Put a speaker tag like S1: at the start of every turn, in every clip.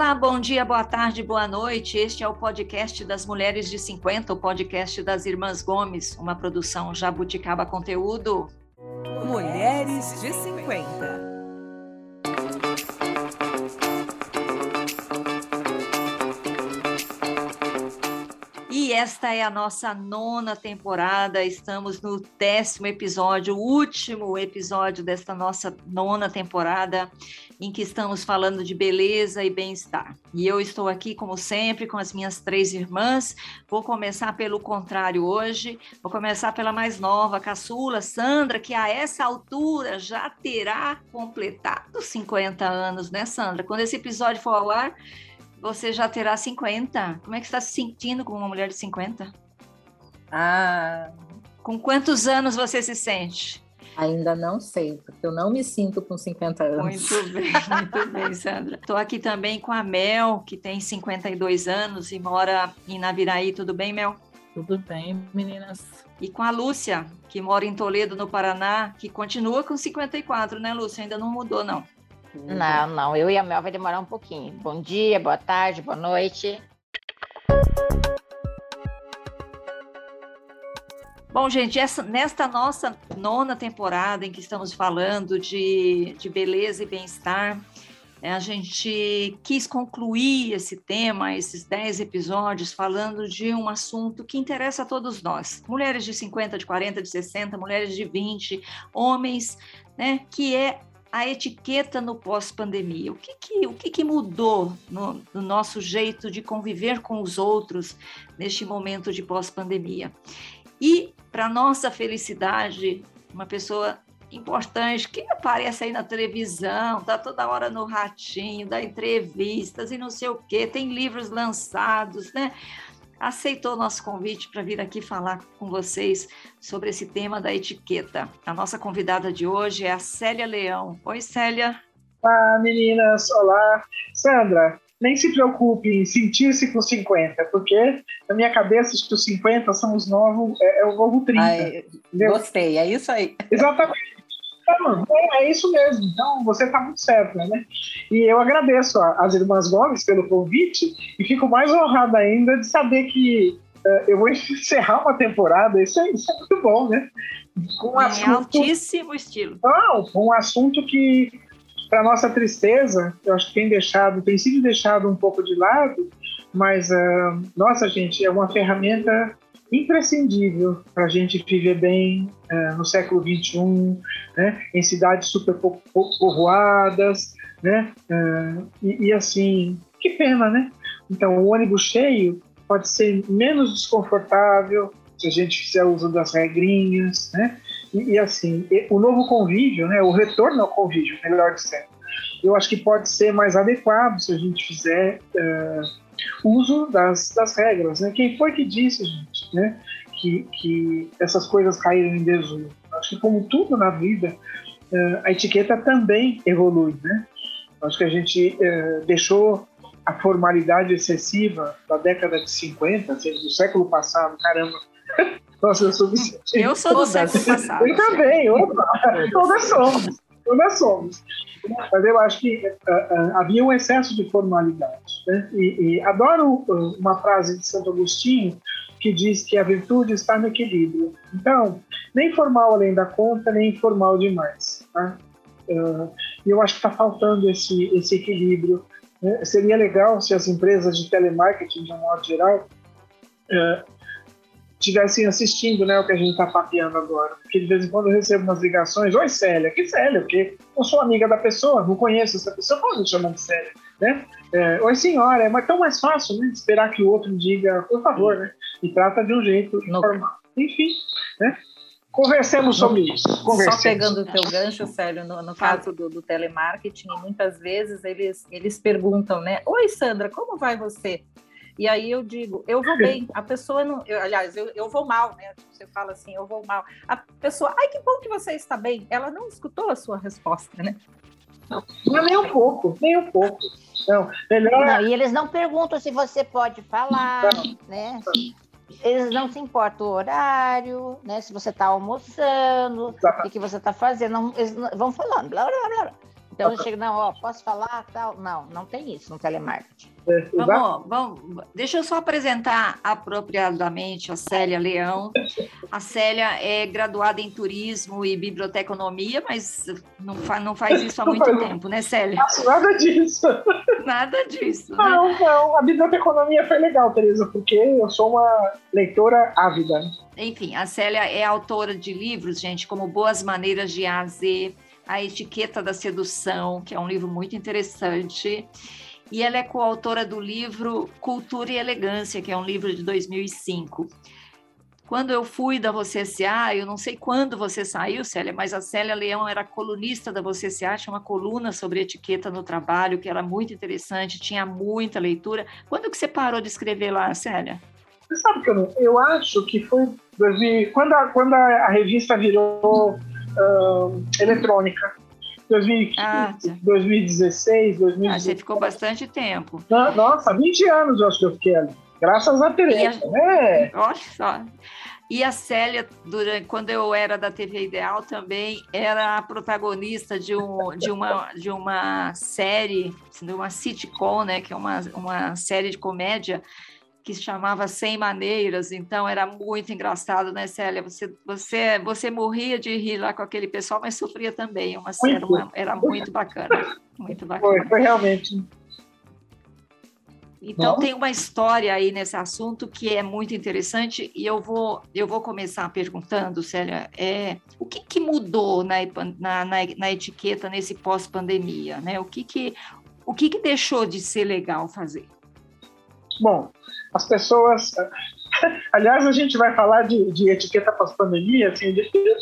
S1: Olá, bom dia, boa tarde, boa noite. Este é o podcast das Mulheres de 50, o podcast das Irmãs Gomes, uma produção Jabuticaba Conteúdo.
S2: Mulheres de 50.
S1: Esta é a nossa nona temporada. Estamos no décimo episódio, último episódio desta nossa nona temporada, em que estamos falando de beleza e bem-estar. E eu estou aqui, como sempre, com as minhas três irmãs. Vou começar pelo contrário hoje. Vou começar pela mais nova, caçula, Sandra, que a essa altura já terá completado 50 anos, né, Sandra? Quando esse episódio for ao ar você já terá 50. Como é que está se sentindo como uma mulher de 50?
S3: Ah.
S1: Com quantos anos você se sente?
S3: Ainda não sei, porque eu não me sinto com 50 anos.
S1: Muito bem, muito bem, Sandra. Estou aqui também com a Mel, que tem 52 anos e mora em Naviraí. Tudo bem, Mel?
S4: Tudo bem, meninas.
S1: E com a Lúcia, que mora em Toledo, no Paraná, que continua com 54, né, Lúcia? Ainda não mudou, não.
S5: Não, não. Eu e a Mel vai demorar um pouquinho. Bom dia, boa tarde, boa noite.
S1: Bom, gente, essa, nesta nossa nona temporada em que estamos falando de, de beleza e bem-estar, a gente quis concluir esse tema, esses dez episódios, falando de um assunto que interessa a todos nós. Mulheres de 50, de 40, de 60, mulheres de 20, homens, né? Que é a etiqueta no pós-pandemia? O, que, que, o que, que mudou no, no, nosso jeito de conviver com os outros neste momento de pós-pandemia? E, para nossa felicidade, uma pessoa importante que aparece aí na televisão, tá toda hora no ratinho, dá entrevistas e não sei o quê, tem livros lançados, né? Aceitou o nosso convite para vir aqui falar com vocês sobre esse tema da etiqueta. A nossa convidada de hoje é a Célia Leão. Oi, Célia.
S6: Olá, meninas. Olá. Sandra, nem se preocupe em sentir-se com 50, porque na minha cabeça os 50 são os novos, é, é o novo 30. Ai,
S3: gostei, é isso aí.
S6: Exatamente. Então, é isso mesmo. Então, você está muito certo, né? E eu agradeço às irmãs Gomes pelo convite e fico mais honrada ainda de saber que uh, eu vou encerrar uma temporada. Isso é, isso é muito bom, né?
S1: Com um assunto... altíssimo estilo.
S6: Não, um assunto que, para nossa tristeza, eu acho que tem deixado, tem sido deixado um pouco de lado, mas, uh, nossa, gente, é uma ferramenta imprescindível para a gente viver bem uh, no século XXI, né, em cidades super povoadas, né, uh, e, e, assim, que pena, né? Então, o ônibus cheio pode ser menos desconfortável se a gente fizer uso das regrinhas, né? E, e assim, o novo convívio, né, o retorno ao convívio, melhor dizendo, eu acho que pode ser mais adequado se a gente fizer uh, uso das, das regras. Né? Quem foi que disse, gente, né? que, que essas coisas caíram em desuso? Acho que, como tudo na vida, uh, a etiqueta também evolui. Né? Acho que a gente uh, deixou a formalidade excessiva da década de 50, seja, do século passado, caramba. Nossa, eu sou
S1: Eu sou do século passado.
S6: Eu também, opa, todas somos, todas somos. Mas eu acho que uh, uh, havia um excesso de formalidade. Né? E, e adoro uh, uma frase de Santo Agostinho que diz que a virtude está no equilíbrio. Então, nem formal além da conta, nem informal demais. Tá? E eu acho que está faltando esse, esse equilíbrio. Né? Seria legal se as empresas de telemarketing, de um modo geral, estivessem assistindo né, o que a gente está papeando agora. Porque de vez em quando eu recebo umas ligações, oi Célia, que Célia? Porque eu sou amiga da pessoa, não conheço essa pessoa, como me chamando de Célia? Né? É, oi senhora, é tão mais fácil né, esperar que o outro diga, por favor, né? E trata de um jeito normal. Enfim, né? Conversemos sobre isso. Conversemos.
S3: Só pegando o teu gancho, Célio, no, no caso do, do, telemarketing, muitas vezes eles, eles perguntam, né? Oi, Sandra, como vai você? E aí eu digo, eu vou bem. A pessoa não. Eu, aliás, eu, eu vou mal, né? Você fala assim, eu vou mal. A pessoa, ai, que bom que você está bem. Ela não escutou a sua resposta, né?
S6: Não, nem um pouco, nem um pouco. Não, melhor...
S5: não, e eles não perguntam se você pode falar, não. né? Eles não se importam o horário, né? Se você está almoçando, Exatamente. o que, que você está fazendo. Não, eles vão falando, blá, blá, blá. Então eu chego, não, ó, posso falar tal? Não, não tem isso no telemarketing.
S6: É,
S1: Vamos, vamos, deixa eu só apresentar apropriadamente a Célia Leão. A Célia é graduada em turismo e biblioteconomia, mas não, fa não faz isso há
S6: Não
S1: muito
S6: faz.
S1: tempo, né, Célia?
S6: Nada disso.
S1: Nada disso, né?
S6: Não, não. A biblioteconomia foi legal, Tereza, porque eu sou uma leitora ávida.
S1: Enfim, a Célia é autora de livros, gente, como Boas Maneiras de A a Z, A Etiqueta da Sedução, que é um livro muito interessante. E ela é coautora do livro Cultura e Elegância, que é um livro de 2005. Quando eu fui da Você S.A., eu não sei quando você saiu, Célia, mas a Célia Leão era colunista da Você S.A., tinha uma coluna sobre etiqueta no trabalho, que era muito interessante, tinha muita leitura. Quando que você parou de escrever lá, Célia?
S6: Você sabe que eu. Eu acho que foi 2000, quando, a, quando a revista virou ahn, eletrônica. 2015,
S1: Ah, tá.
S6: 2016,
S1: Ah,
S6: 2016.
S1: você ficou bastante tempo.
S6: No- Nossa, 20 anos eu acho que eu fiquei ali. Graças a Tereza, né?
S1: Olha só. E a Célia, durante, quando eu era da TV Ideal, também era a protagonista de, um, de, uma, de uma série, de uma sitcom, né, que é uma, uma série de comédia que se chamava Sem Maneiras, então era muito engraçado, né, Célia? Você, você, você morria de rir lá com aquele pessoal, mas sofria também. Uma, era, uma, era muito bacana, muito bacana.
S6: Foi, foi realmente.
S1: Então
S6: Bom.
S1: tem uma história aí nesse assunto que é muito interessante e eu vou eu vou começar perguntando, Célia, é, o que, que mudou na, na, na, na etiqueta nesse pós-pandemia, né? O que que o que, que deixou de ser legal fazer?
S6: Bom, as pessoas. Aliás, a gente vai falar de, de etiqueta pós-pandemia. Assim,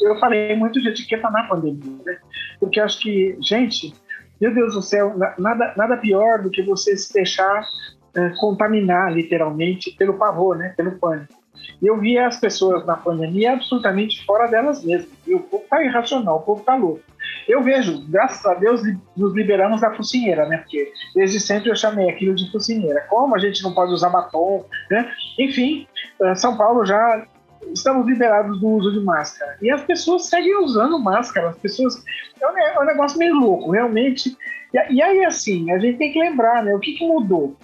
S6: eu falei muito de etiqueta na pandemia, né? Porque acho que, gente, meu Deus do céu, na- nada, nada pior do que você se deixar eh, contaminar, literalmente, pelo pavor, né? Pelo pânico. E eu via as pessoas na pandemia absolutamente fora delas mesmas. E o povo está irracional, o povo está louco. Eu vejo, graças a Deus, nos liberamos da focinheira, né? Porque desde sempre eu chamei aquilo de focinheira. Como a gente não pode usar batom, né? Enfim, eh, São Paulo já estamos liberados do uso de máscara. E as pessoas seguem usando máscara. As pessoas. É um, é negócio meio louco, realmente. E, aí, assim, a gente tem que lembrar, né? O que, que mudou?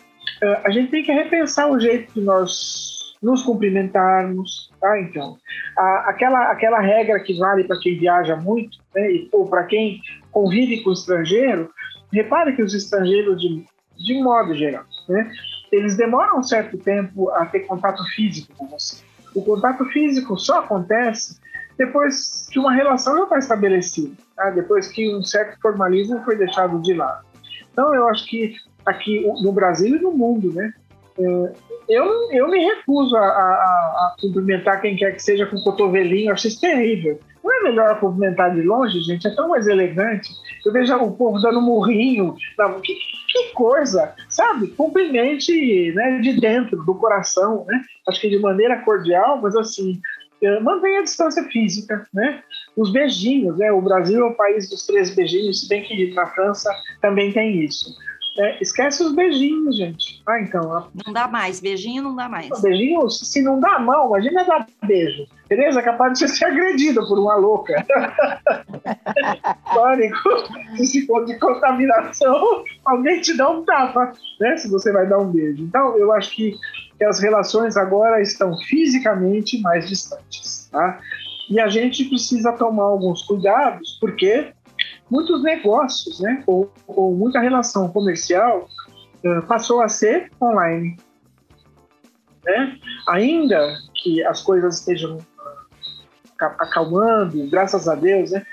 S6: Eh, a gente tem que repensar o jeito de nós nos cumprimentarmos, tá? Então, a- aquela, aquela regra que vale para quem viaja muito, né? E, ou para quem convive com o estrangeiro, repare que os estrangeiros, de, de modo geral, né? Eles demoram um certo tempo a ter contato físico com você. O contato físico só acontece depois que uma relação já está estabelecida, tá? depois que um certo formalismo foi deixado de lado. Então, eu acho que aqui no Brasil e no mundo, né? É, eu, eu me recuso a, a- a cumprimentar quem quer que seja com cotovelinho, eu acho isso terrível. Não é melhor cumprimentar de longe, gente? É tão mais elegante. Eu vejo o povo dando murrinho. Que, que coisa, sabe? Cumprimente né, de dentro, do coração, né? Acho que de maneira cordial, mas assim, eh, mantenha a distância física, né? Os beijinhos, né? O Brasil é o país dos três beijinhos, se bem que na França também tem isso. É, esquece os beijinhos, gente. Ah, então, a
S1: Não dá mais, beijinho não dá mais.
S6: Beijinho, se não dá a mão, imagina dar beijo. Tereza é capaz de ser agredida por uma louca. Pânico, se for de contaminação, alguém te dá um tapa, né? Se você vai dar um beijo. Então, eu acho que, que as relações agora estão fisicamente mais distantes, tá? E a gente precisa tomar alguns cuidados, porque muitos negócios, né? Ou, ou muita relação comercial eh, passou a ser online né? Ainda que as coisas estejam acalmando, graças a Deus, né?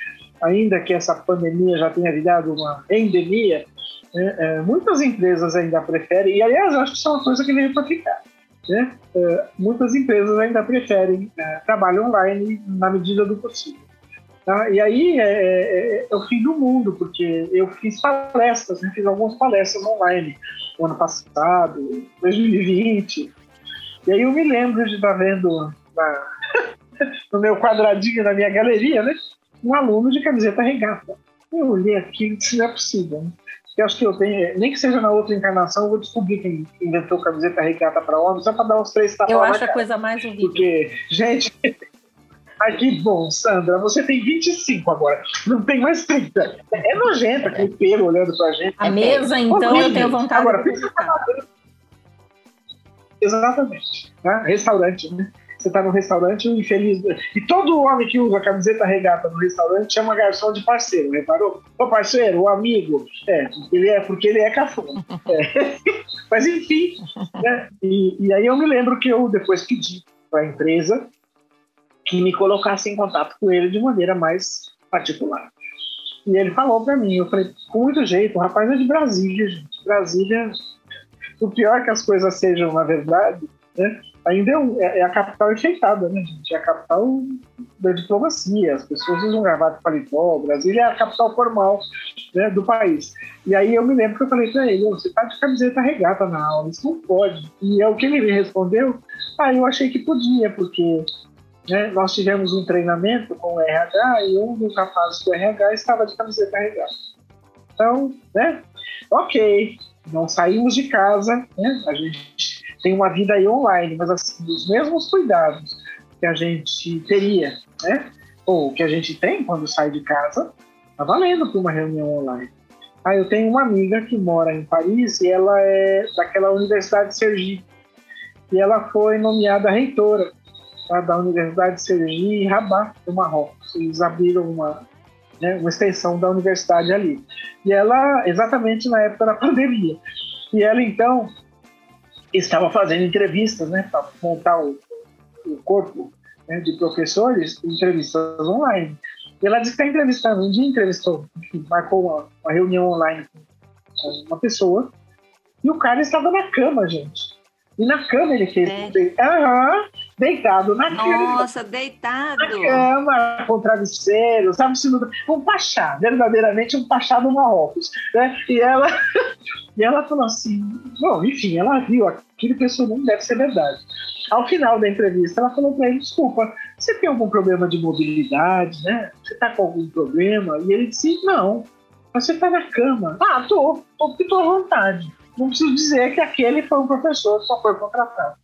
S6: Ainda que essa pandemia já tenha virado uma endemia, né? É, muitas empresas ainda preferem, e aliás, acho que isso é uma coisa que veio para ficar. Né? É, muitas empresas ainda preferem trabalho online na medida do possível. Tá? E aí é, é- é o fim do mundo, porque eu fiz palestras, né? fiz algumas palestras online no ano passado, 2020, e aí eu me lembro de estar vendo na- no meu quadradinho na minha galeria, né? Um aluno de camiseta regata. Eu olhei aqui e disse, não é possível. Né? Eu acho que eu tenho, nem que seja na outra encarnação, eu vou descobrir quem inventou camiseta regata para homem, só para dar uns três tapas
S3: Eu acho a
S6: cara.
S3: coisa mais horrível.
S6: Porque, gente, Ai, que bom, Sandra, você tem 25 agora, não tem mais 30. É nojento aquele pelo olhando pra gente.
S3: A mesa, então, eu tenho vontade
S6: Agora,
S3: de
S6: Exatamente. Né? Restaurante, né? Você está no restaurante, o infeliz. E todo homem que usa camiseta regata no restaurante chama garçom de parceiro, reparou? Ô parceiro, o amigo. É, ele é porque ele é cafona. É. Mas enfim. Né? E, e aí eu me lembro que eu depois pedi para a empresa que me colocasse em contato com ele de maneira mais particular. E ele falou para mim, eu falei, com muito jeito, o rapaz é de Brasília, gente. Brasília, o pior que as coisas sejam, na verdade, né? ainda é, um, é, é, a capital enfeitada, né, gente? É a capital da diplomacia, as pessoas usam gravata e paletó, Brasília é a capital formal né, do país. E aí eu me lembro que eu falei para ele, você tá de camiseta regata na aula, isso não pode. E é o que ele me respondeu, ah, eu achei que podia, porque né, nós tivemos um treinamento com o RH e um dos rapazes do RH estava de camiseta regata. Então, né, ok, não saímos de casa, né, a gente tem uma vida aí online, mas assim, os mesmos cuidados que a gente teria, né? Ou que a gente tem quando sai de casa, tá valendo para uma reunião online. Ah, eu tenho uma amiga que mora em Paris e ela é daquela Universidade de Sergipe. E ela foi nomeada reitora tá, da Universidade de Sergipe em Rabat, no Marrocos. Eles abriram uma, né, uma extensão da universidade ali. E ela, exatamente na época da pandemia. E ela, então, estava fazendo entrevistas, né, para montar o, o corpo né, de professores, entrevistas online. E ela disse que está entrevistando, um dia entrevistou, enfim, marcou uma, uma, reunião online com uma pessoa, e o cara estava na cama, gente. E na cama ele fez. É. Aham, deitado na
S1: cama. Nossa, deitado.
S6: Na cama, com travesseiro, sabe? Um pachá, verdadeiramente um pachá do Marrocos. Né? E ela E ela falou assim: bom, enfim, ela viu aquilo que isso não deve ser verdade. Ao final da entrevista, ela falou para ele: desculpa, você tem algum problema de mobilidade, né? Você está com algum problema? E ele disse: não, você está na cama. Ah, tô, tô porque tô à vontade. Não preciso dizer que aquele foi um professor só foi contratado.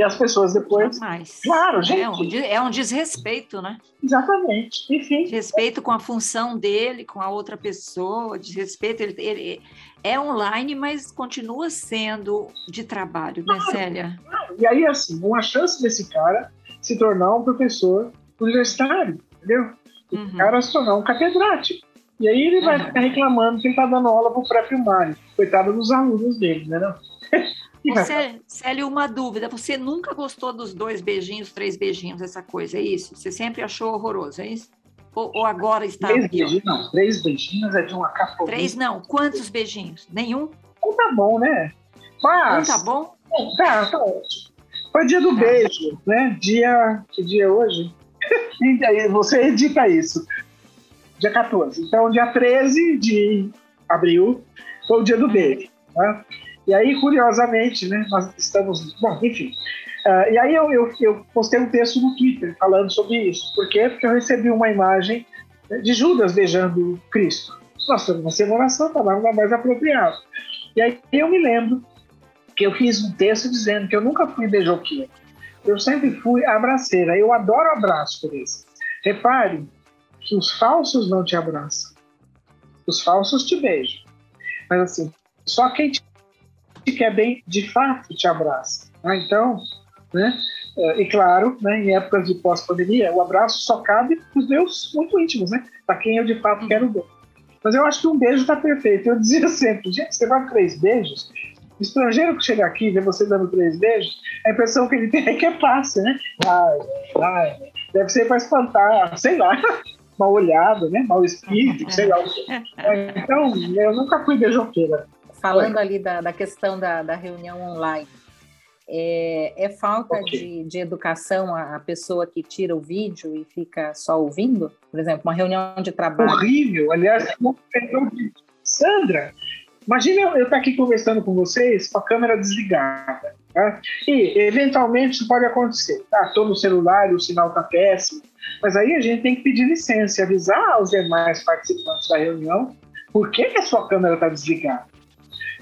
S6: E as pessoas depois.
S1: Jamais.
S6: Claro, gente.
S1: É um, é um desrespeito, né?
S6: Exatamente. Enfim.
S1: Desrespeito com a função dele, com a outra pessoa, desrespeito. Ele, ele é online, mas continua sendo de trabalho, né, Célia?
S6: E aí, assim, uma chance desse cara se tornar um professor universitário, entendeu? Uhum. O cara se tornar um catedrático. E aí ele vai uhum. ficar reclamando que ele está dando aula para o pré-primário. Coitado dos alunos dele, né? Não?
S1: Você, Célio, uma dúvida. Você nunca gostou dos dois beijinhos, três beijinhos, essa coisa, é isso? Você sempre achou horroroso, é isso? Ou, ou agora está.
S6: Três beijinhos, não. Três beijinhos é de uma capa.
S1: Três não. Quantos beijinhos? Nenhum?
S6: Um tá bom, né? Mas.
S1: Um tá bom?
S6: Tá, tá ótimo. Foi dia do tá. beijo, né? Dia. Que dia é hoje? e aí, você edita isso. Dia 14. Então, dia 13 de abril foi o dia do hum. beijo. Tá? E aí, curiosamente, né, nós estamos. Bom, enfim. Uh, e aí eu, eu, eu, postei um texto no Twitter falando sobre isso. Por quê? Porque eu recebi uma imagem de Judas beijando Cristo. Nós estamos na Semana Santa, mais apropriado. E aí eu me lembro que eu fiz um texto dizendo que eu nunca fui beijoqueira. Eu sempre fui abraceira. Eu adoro abraço por isso. Repare que os falsos não te abraçam. Os falsos te beijam. Mas assim, só quem te quer bem, de fato, te abraça. Ah, então, né? É, e claro, né, em épocas de pós-pandemia, o abraço só cabe para os meus muito íntimos, né? Para quem eu de fato quero bem. Mas eu acho que um beijo está perfeito. Eu dizia sempre, gente, você vai três beijos? O estrangeiro que chega aqui e vê você dando três beijos, a impressão que ele tem é que é fácil, né? Ai, ai, deve ser para espantar, sei lá, mal olhado, né? Mal espírito, sei lá. Então, eu nunca fui beijoqueira
S3: falando ali da, da questão da, da reunião online, é, é falta okay. de, de educação a, a, pessoa que tira o vídeo e fica só ouvindo? Por exemplo, uma reunião de trabalho.
S6: Horrível, aliás, Sandra, imagina eu estar aqui conversando com vocês com a câmera desligada. Tá? E, eventualmente, isso pode acontecer. Tá, estou no celular, o sinal está péssimo. Mas aí a gente tem que pedir licença e avisar aos demais participantes da reunião por que, que a sua câmera está desligada.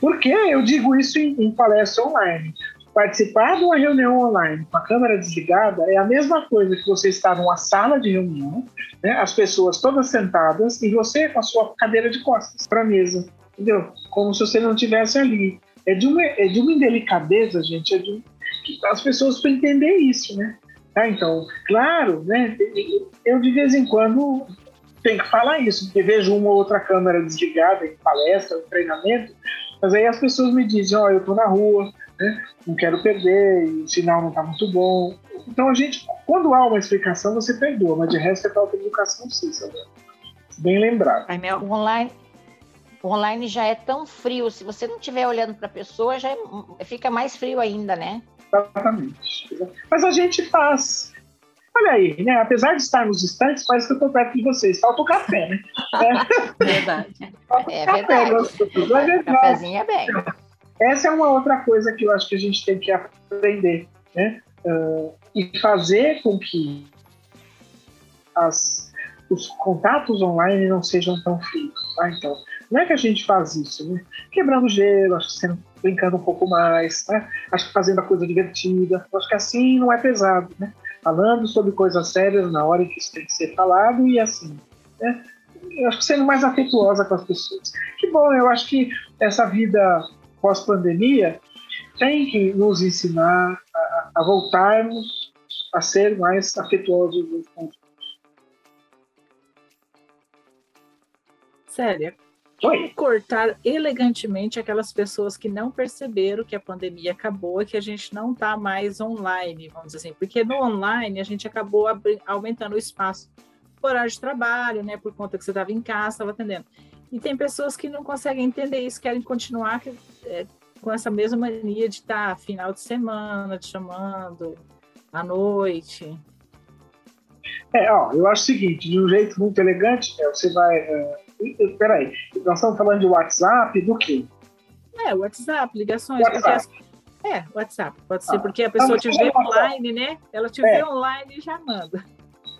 S6: Por que eu digo isso em, em palestra online? participar de uma reunião online com a câmera desligada é a mesma coisa que você estar numa sala de reunião, né, as pessoas todas sentadas e você com a sua cadeira de costas para a mesa, entendeu? Como se você não estivesse ali. É de uma, é de uma indelicadeza, gente, é de, as pessoas para entender isso, né? Tá, então, claro, né? Eu de vez em quando tenho que falar isso, porque vejo uma ou outra câmera desligada em palestra, em treinamento, mas aí as pessoas me dizem, ó, oh, eu tô na rua, né? Não quero perder, o sinal não tá muito bom. Então a gente, quando há uma explicação, você perdoa, mas de resto é falta de educação sim, sabe? Bem lembrado.
S5: O online, o online já é tão frio, se você não estiver olhando para a pessoa, já é, fica mais frio ainda, né?
S6: Exatamente. Mas a gente faz. Olha aí, né? Apesar de estarmos distantes, parece que eu estou perto de vocês. Falta o café, né?
S3: É verdade.
S6: Falta
S5: É
S6: café,
S5: verdade.
S6: gostoso. É
S5: é bem.
S6: Essa é uma outra coisa que eu acho que a gente tem que aprender, né? Uh, e fazer com que as, os contatos online não sejam tão frios, tá? Então, não é que a gente faz isso, né? Quebrando gelo, acho que sendo, brincando um pouco mais, né? Acho que fazendo a coisa divertida. Acho que assim não é pesado, né? Falando sobre coisas sérias na hora em que isso tem que ser falado e assim, né? Eu acho que sendo mais afetuosa com as pessoas. Que bom, eu acho que essa vida pós-pandemia tem que nos ensinar a, a voltarmos a ser mais afetuosos uns com os
S4: Sério,
S6: Oi.
S4: cortar elegantemente aquelas pessoas que não perceberam que a pandemia acabou e que a gente não está mais online, vamos dizer assim, porque no online a gente acabou aumentando o espaço por horário de trabalho, né, por conta que você estava em casa, estava atendendo. E tem pessoas que não conseguem entender isso, querem continuar é, com essa mesma mania de estar final de semana, te chamando à noite.
S6: É, ó, eu acho o seguinte, de um jeito muito elegante, é, você vai. É, e- peraí, nós estamos falando de WhatsApp, do quê?
S4: É, WhatsApp, ligações.
S6: WhatsApp.
S4: As- É, WhatsApp. Pode ser
S6: Ah,
S4: porque a pessoa
S6: mas
S4: te vê
S6: WhatsApp.
S4: online, né? Ela te
S6: É.
S4: vê online e já manda.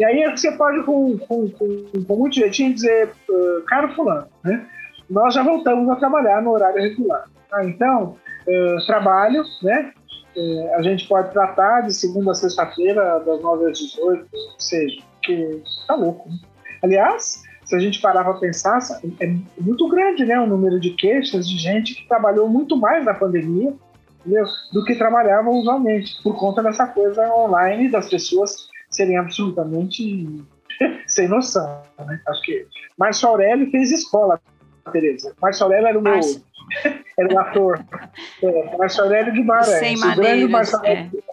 S6: E aí você pode, com, com, com, com muito jeitinho, dizer, uh, caro fulano, né? Nós já voltamos a trabalhar no horário regular. tá? Então, uh, trabalho, né? Uh, a gente pode tratar de segunda a sexta-feira, das 9 às 18, ou seja, que tá louco. Né? Aliás, se a gente parar para pensar, é muito grande, né? O número de queixas de gente que trabalhou muito mais na pandemia, entendeu? Do que trabalhava usualmente, por conta dessa coisa online das pessoas serem absolutamente sem noção. Né? Acho que Márcio Aurélio fez escola, Tereza. Márcio Aurélio era o meu.
S1: Márcio.
S6: Era o ator. É, Márcio Aurélio de Guimarães.
S1: Sem maneiras,
S6: Márcio Aurélio,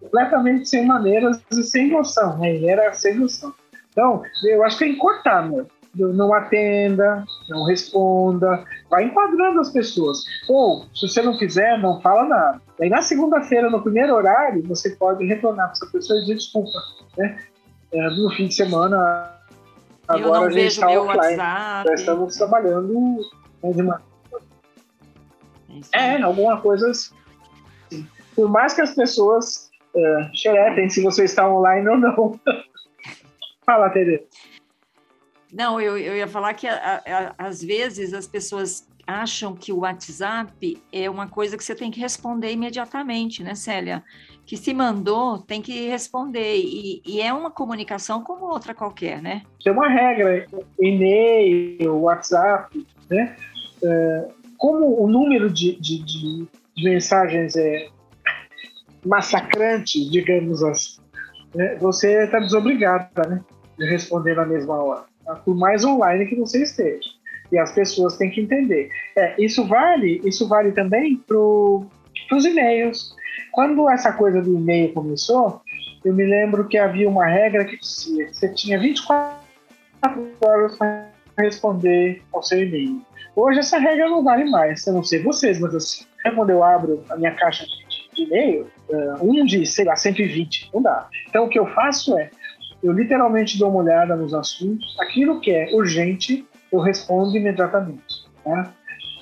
S6: completamente sem maneiras e sem noção. Né? Ele era sem noção. Então, eu acho que tem que cortar, meu. Não atenda, não responda, vai enquadrando as pessoas. Ou, se você não quiser, não fala nada. Aí na segunda-feira, no primeiro horário, você pode retornar para essa pessoa e dizer desculpa. Né? É, no fim de semana, agora a gente está offline.
S1: WhatsApp.
S6: Já estamos trabalhando né, de uma... É, alguma coisa assim. Por mais que as pessoas é, xeretem se você está online ou não. Fala, Tereza.
S1: Não, eu, eu ia falar que a- a- às vezes as pessoas acham que o WhatsApp é uma coisa que você tem que responder imediatamente, né, Célia? Que se mandou, tem que responder. E, e é uma comunicação como outra qualquer, né?
S6: Tem uma regra, e-mail, WhatsApp, né? É, como o número de, de, de- mensagens é massacrante, digamos assim, né? você está desobrigada né? de responder na mesma hora? Por mais online que você esteja. E as pessoas têm que entender. É, isso vale, isso vale também para os e-mails. Quando essa coisa do e-mail começou, eu me lembro que havia uma regra que dizia que você tinha 24 horas para responder ao seu e-mail. Hoje essa regra não vale mais, eu não sei vocês, mas assim, quando eu abro a minha caixa de, e-mail, uh, um de, sei lá, 120, não dá. Então o que eu faço é, eu literalmente dou uma olhada nos assuntos, aquilo que é urgente, eu respondo imediatamente. Tá?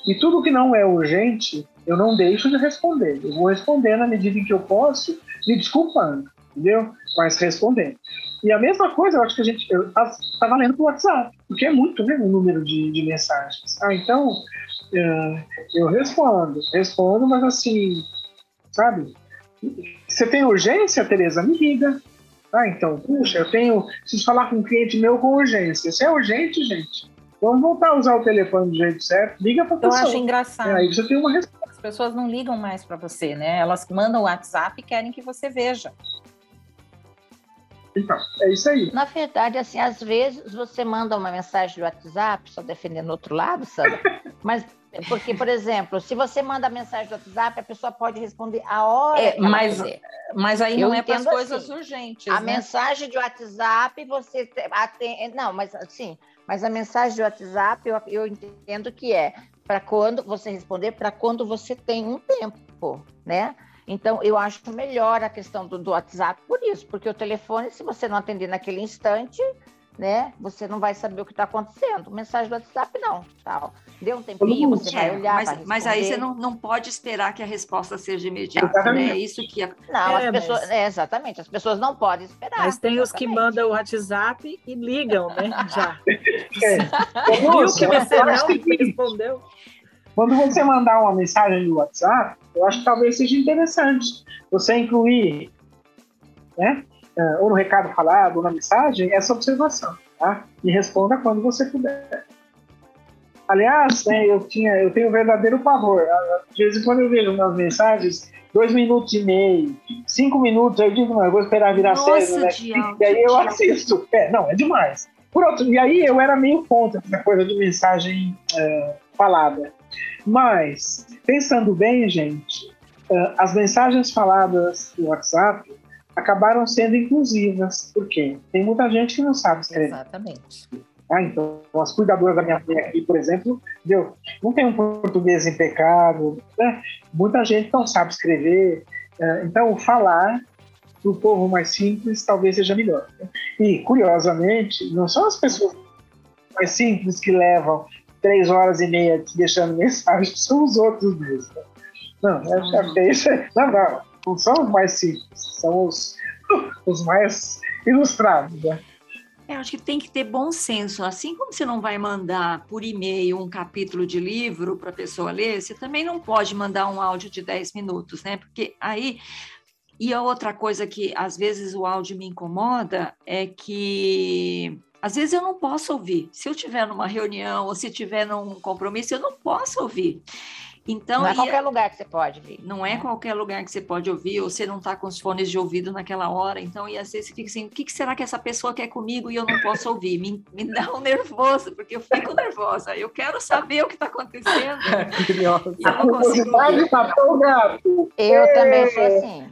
S6: E tudo que não é urgente, eu não deixo de responder. Eu vou responder na medida em que eu posso, me desculpando, entendeu? Mas respondendo. E a mesma coisa, eu acho que a gente está tá valendo para o WhatsApp, porque é muito, né, o número de, de mensagens. Ah, então, uh, eu respondo, respondo, mas assim, sabe? Você tem urgência, Tereza? Me liga. Ah, então, puxa, eu tenho. Preciso falar com um cliente meu com urgência. Se é urgente, gente, vamos voltar a usar o telefone do jeito certo. Liga para pessoa.
S3: Eu acho engraçado.
S6: Aí você tem uma resposta.
S3: As pessoas não ligam mais para você, né? Elas mandam o WhatsApp e querem que você veja.
S6: Então, é isso aí.
S5: Na verdade, assim, às vezes você manda uma mensagem do WhatsApp, só defendendo o outro lado, Sandra, mas porque, por exemplo, se você manda mensagem do WhatsApp, a pessoa pode responder a hora
S3: É,
S5: que ela
S3: mas, mas aí
S5: Eu
S3: não é para as coisas
S5: assim.
S3: urgentes.
S5: A
S3: né?
S5: mensagem de WhatsApp, você te- atende. Não, mas assim, mas a mensagem de WhatsApp, eu, eu entendo que é para quando você responder, para quando você tem um tempo, né? Então, eu acho melhor a questão do, do WhatsApp por isso, porque o telefone, se você não atender naquele instante, né, você não vai saber o que está acontecendo. Mensagem do WhatsApp, não. Tal. Deu um tempinho, você vai olhar.
S1: mas, mas aí você não, não pode esperar que a resposta seja imediata,
S6: Exatamente.
S1: né? É isso que a-
S5: Não,
S4: É,
S5: as pessoas.
S4: mas-
S5: É, exatamente, as pessoas não podem esperar.
S4: Mas tem os que
S5: exatamente.
S4: mandam o WhatsApp e ligam, né? Já.
S6: É.
S4: Viu que você não respondeu?
S6: Quando você mandar uma mensagem no WhatsApp, eu acho que talvez seja interessante você incluir, né, eh, ou no recado falado, ou na mensagem, essa observação, tá? E responda quando você puder. Aliás, né, eu, tinha, eu tenho um verdadeiro pavor. Ah, De vez em quando eu vejo umas mensagens, dois minutos e meio, cinco minutos, eu digo, não, eu vou esperar virar
S1: Nossa,
S6: série, né? E aí eu assisto. É, não, é demais. Por outro, e aí eu era meio contra essa coisa de mensagem eh, falada. Mas, pensando bem, gente, as mensagens faladas no WhatsApp acabaram sendo inclusivas. Por quê? Tem muita gente que não sabe escrever.
S3: Exatamente.
S6: Ah, então, as cuidadoras da minha mãe aqui, por exemplo, entendeu? não tem um português impecável, né? muita gente não sabe escrever. Então, falar para o povo mais simples talvez seja melhor. né? E, curiosamente, não são as pessoas mais simples que levam três horas e meia te deixando mensagem, são os outros mesmo. Não, é, é, isso é- não, não, não são os mais simples, são os, os mais ilustrados. Né?
S1: É, Eu acho que tem que ter bom senso. Assim como você não vai mandar por e-mail um capítulo de livro para a pessoa ler, você também não pode mandar um áudio de 10 minutos, né? Porque aí. E a outra coisa que às vezes o áudio me incomoda é que às vezes eu não posso ouvir. Se eu estiver numa reunião ou se estiver num compromisso, eu não posso ouvir. Então,
S5: Não é
S1: e-
S5: qualquer lugar que você pode vir.
S1: não é qualquer lugar que você pode ouvir, ou você não está com os fones de ouvido naquela hora, então, e às vezes você fica assim, o que, será que essa pessoa quer comigo e eu não posso ouvir? Me, me dá um nervoso, porque eu fico nervosa, eu quero saber o que está acontecendo,
S3: Curioso.
S1: e eu
S6: A
S1: não consigo ouvir.
S5: Eu também sou assim.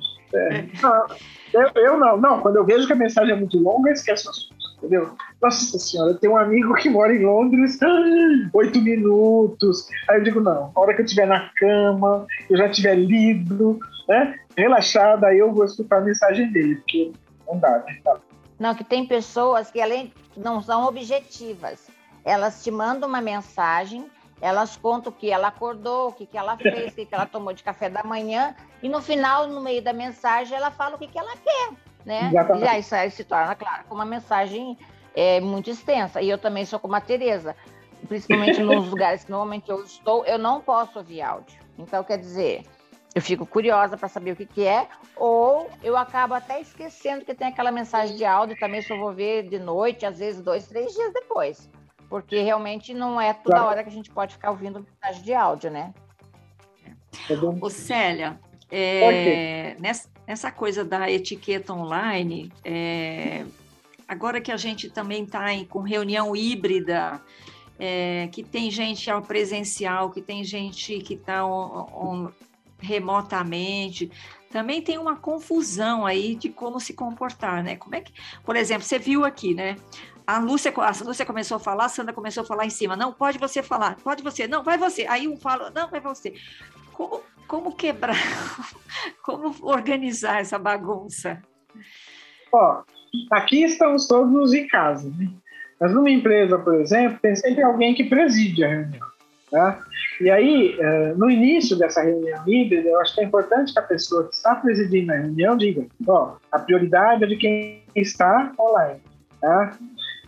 S6: Não, eu, eu não, não. Quando eu vejo que a mensagem é muito longa, eu esqueço o assunto, entendeu? Nossa senhora, tenho um amigo que mora em Londres, oito minutos. Aí eu digo, não, a hora que eu estiver na cama, eu já tiver lido, né? Relaxada, aí eu vou escutar a mensagem dele, porque não dá, né? Tá.
S5: Não, que tem pessoas que além não são objetivas. Elas te mandam uma mensagem, elas contam o que ela acordou, o que, que ela fez, o que, que ela tomou de café da manhã, e no final, no meio da mensagem, ela fala o que, que ela quer, né?
S6: Exatamente.
S5: E aí isso aí se torna, claro, com uma mensagem é, muito extensa. E eu também sou como a Tereza, principalmente nos lugares que normalmente eu estou, eu não posso ouvir áudio. Então, quer dizer, eu fico curiosa para saber o que, que é, ou eu acabo até esquecendo que tem aquela mensagem de áudio, também só vou ver de noite, às vezes dois, três dias depois. Porque realmente não é toda
S6: Claro.
S5: hora que a gente pode ficar ouvindo mensagem de áudio, né?
S6: Dou-
S1: Ô, Célia, é, nessa, nessa coisa da etiqueta online, é, agora que a gente também está com reunião híbrida, é, que tem gente ao presencial, que tem gente que está remotamente, também tem uma confusão aí de como se comportar, né? Como é que, por exemplo, você viu aqui, né? A Lúcia, a Lúcia começou a falar, a Sandra começou a falar em cima. Não, pode você falar, pode você, não, vai você. Aí um fala, não, vai você. Como, como quebrar, como organizar essa bagunça?
S6: Ó, aqui estamos todos em casa, né? Mas numa empresa, por exemplo, tem sempre alguém que preside a reunião. Tá? E aí, eh, no início dessa reunião híbrida, eu acho que é importante que a pessoa que está presidindo a reunião diga: ó, a prioridade é de quem está online. Tá?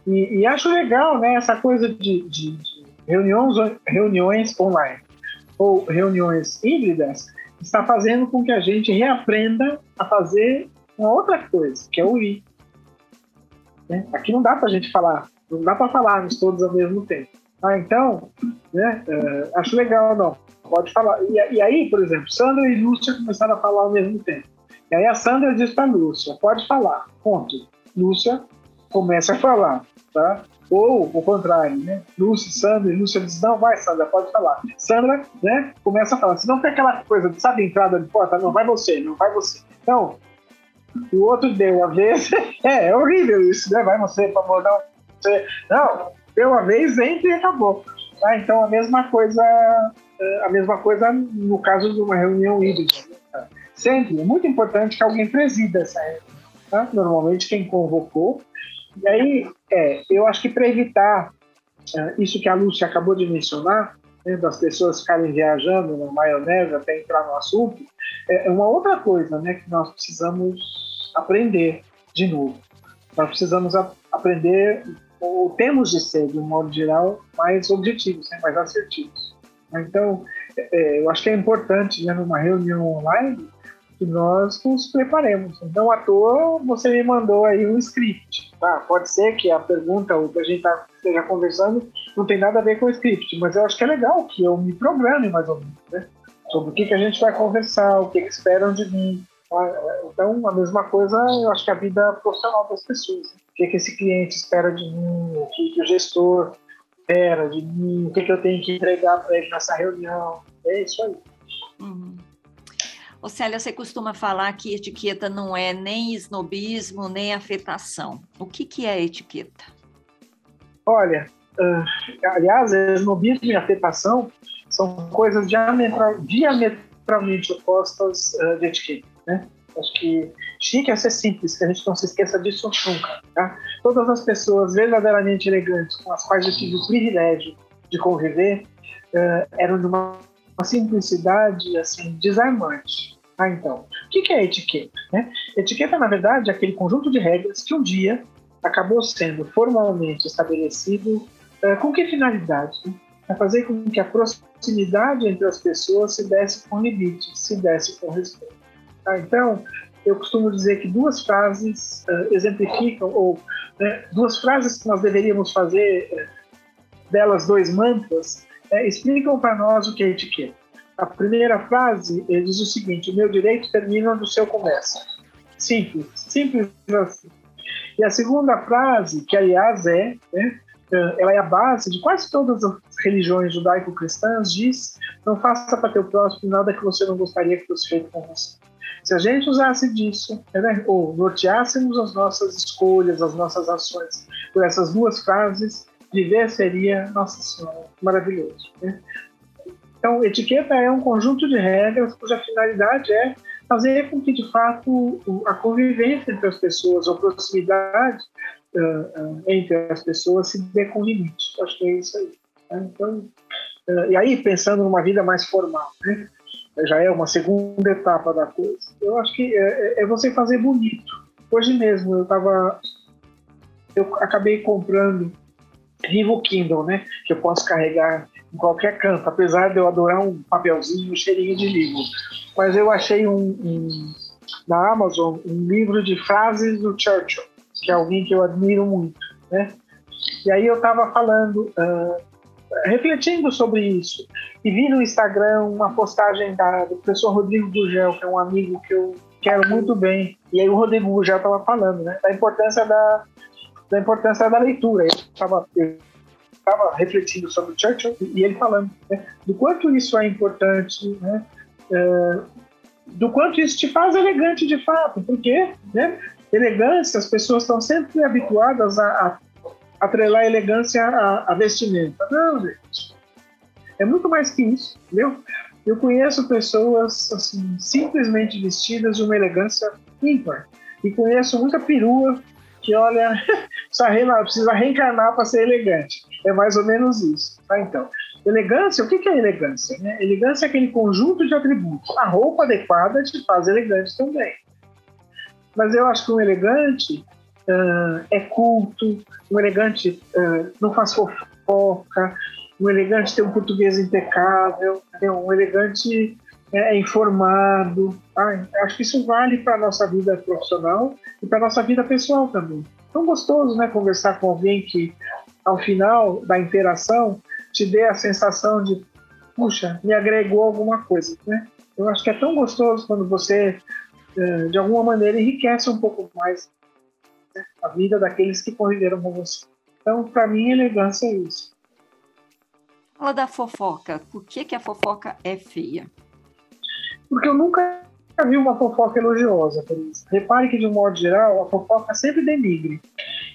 S6: E, e acho legal né, essa coisa de, de- de reuniões, reuniões online ou reuniões híbridas, está fazendo com que a gente reaprenda a fazer uma outra coisa, que é ouvir. Né? Aqui não dá para a gente falar, não dá para falarmos todos ao mesmo tempo. Ah, então, né, uh, acho legal, não, pode falar. E, e, aí, por exemplo, Sandra e Lúcia começaram a falar ao mesmo tempo. E aí a Sandra diz para Lúcia, pode falar, ponto. Lúcia começa a falar, tá? Ou o contrário, né? Lúcia, Sandra, Lúcia diz, não, vai, Sandra, pode falar. Sandra, né, começa a falar. Se não tem aquela coisa, sabe, entrada de porta, não, vai você, não vai você. Então, o outro deu a vez. é, é horrível isso, né? Vai você, por favor, não. Você, não, deu uma vez, entra e acabou. Tá? Então, a mesma coisa, eh, a mesma coisa no caso de uma reunião híbrida. Né? Sempre, é muito importante que alguém presida essa reunião. Tá? Normalmente, quem convocou. E aí, é, eu acho que para evitar é, isso que a Lúcia acabou de mencionar, né, das pessoas ficarem viajando na maionese até entrar no assunto, é, é uma outra coisa né, que nós precisamos aprender de novo. Nós precisamos a, aprender, ou temos de ser, de um modo geral, mais objetivos, né, mais assertivos. Então, é, é, eu acho que é importante, né, numa reunião online, que nós nos preparemos. Então, à toa, você me mandou aí um script. Tá? Pode ser que a pergunta, o que a gente tá, esteja conversando, não tem nada a ver com o script, mas eu acho que é legal que eu me programe mais ou menos, né? Sobre o que, que a gente vai conversar, o que, que esperam de mim. Tá? Então, a mesma coisa, eu acho que a vida profissional das pessoas. Né? O que, que esse cliente espera de mim, o que, que o gestor espera de mim, o que, que eu tenho que entregar para ele nessa reunião. É isso aí.
S1: Uhum. Ô Célia, você costuma falar que etiqueta não é nem snobismo, nem afetação. O que, que é etiqueta?
S6: Olha, uh, aliás, snobismo e afetação são coisas diametral, diametralmente opostas uh, de etiqueta, né? Acho que chique é ser simples, que a gente não se esqueça disso nunca. Tá? Todas as pessoas verdadeiramente elegantes com as quais eu tive o privilégio de conviver uh, eram de uma uma simplicidade assim desarmante. Ah, então, o que é etiqueta? Né? Etiqueta, na verdade, é aquele conjunto de regras que um dia acabou sendo formalmente estabelecido uh, com que finalidade? Para fazer com que a proximidade entre as pessoas se desse com limite, se desse com respeito. Tá? Então, eu costumo dizer que duas frases uh, exemplificam, ou né, duas frases que nós deveríamos fazer uh, delas dois mantras, é, explicam para nós o que é etiqueta. A primeira frase diz o seguinte: meu direito termina onde o seu começa. Simples, simples assim. E a segunda frase, que aliás é, né, é, ela é a base de quase todas as religiões judaico-cristãs, diz: não faça para teu próximo nada que você não gostaria que fosse feito com você. Se a gente usasse disso, né, ou norteássemos as nossas escolhas, as nossas ações por essas duas frases, viver seria, nossa senhora, maravilhoso. Né? Então, etiqueta é um conjunto de regras cuja finalidade é fazer com que, de fato, a convivência entre as pessoas, a proximidade uh, entre as pessoas se dê com limite. Acho que é isso aí. Né? Então, uh, e aí, pensando numa vida mais formal, né? já é uma segunda etapa da coisa. Eu acho que é, é, é você fazer bonito. Hoje mesmo eu estava, eu acabei comprando Vivo Kindle, né? Que eu posso carregar em qualquer canto, apesar de eu adorar um papelzinho, um cheirinho de livro. Mas eu achei um, um, na Amazon um livro de frases do Churchill, que é alguém que eu admiro muito, né? E aí eu estava falando, uh, refletindo sobre isso, e vi no Instagram uma postagem da, do professor Rodrigo Gugel, que é um amigo que eu quero muito bem. E aí o Rodrigo Gugel estava falando, né? Da importância da da importância da leitura. Eu estava refletindo sobre o Churchill e ele falando né, do quanto isso é importante, né, é, do quanto isso te faz elegante de fato, porque né, elegância, as pessoas estão sempre habituadas a, a atrelar elegância à vestimenta. Não, gente. É muito mais que isso, entendeu? Eu conheço pessoas assim, simplesmente vestidas de uma elegância ímpar. E conheço muita perua que, olha, precisa reencarnar para ser elegante. É mais ou menos isso. Tá? Então, elegância, o que é elegância? Né? Elegância é aquele conjunto de atributos. A roupa adequada te faz elegante também. Mas eu acho que um elegante uh, é culto, um elegante uh, não faz fofoca, um elegante tem um português impecável, um elegante é, é informado. Ah, acho que isso vale para a nossa vida profissional e para nossa vida pessoal também. Tão gostoso, né, conversar com alguém que, ao final da interação, te dê a sensação de, puxa, me agregou alguma coisa, né? Eu acho que é tão gostoso quando você, é, de alguma maneira, enriquece um pouco mais né, a vida daqueles que conviveram com você. Então, para mim, elegância é isso.
S1: Fala da fofoca. Por que, que a fofoca é feia?
S6: Porque eu nunca vi uma fofoca elogiosa, por isso. Repare que, de um modo geral, a fofoca sempre denigre.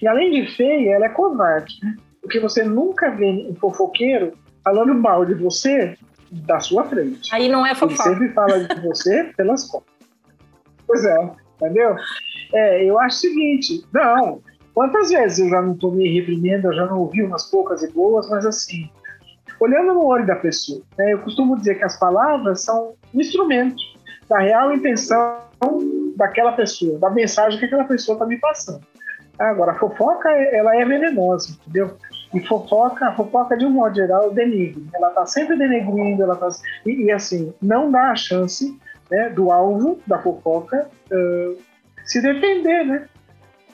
S6: E além de feia, ela é covarde, né? Porque você nunca vê um fofoqueiro falando mal de você da sua frente.
S3: Aí não é fofoca.
S6: Ele sempre fala de você pelas costas. Pois é, entendeu? É, eu acho o seguinte, não, quantas vezes eu já não tomei reprimenda, eu já não ouvi umas poucas e boas, mas assim, olhando no olho da pessoa. Né? Eu costumo dizer que as palavras são um instrumento da real intenção daquela pessoa, da mensagem que aquela pessoa está me passando. Agora, a fofoca, ela é venenosa, entendeu? E fofoca, a fofoca, de um modo geral, denigre. Ela está sempre denegrindo, ela tá, e, e, assim, não dá a chance né, do alvo da fofoca uh, se defender, né?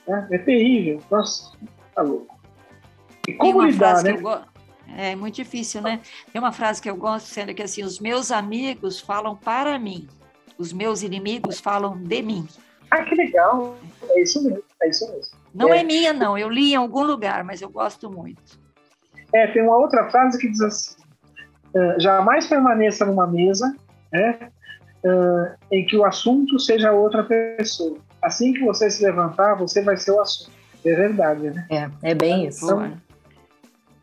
S6: É, é terrível. Nossa, tá louco.
S1: E como lidar, né? É muito difícil, né? Tem uma frase que eu gosto, sendo que assim, os meus amigos falam para mim, os meus inimigos falam de mim.
S6: Ah, que legal! É isso mesmo, é isso mesmo.
S1: Não é, é minha, não. Eu li em algum lugar, mas eu gosto muito.
S6: É, tem uma outra frase que diz assim: uh, jamais permaneça numa mesa né, uh, em que o assunto seja outra pessoa. Assim que você se levantar, você vai ser o assunto. É verdade, né?
S3: É, é bem isso. Então,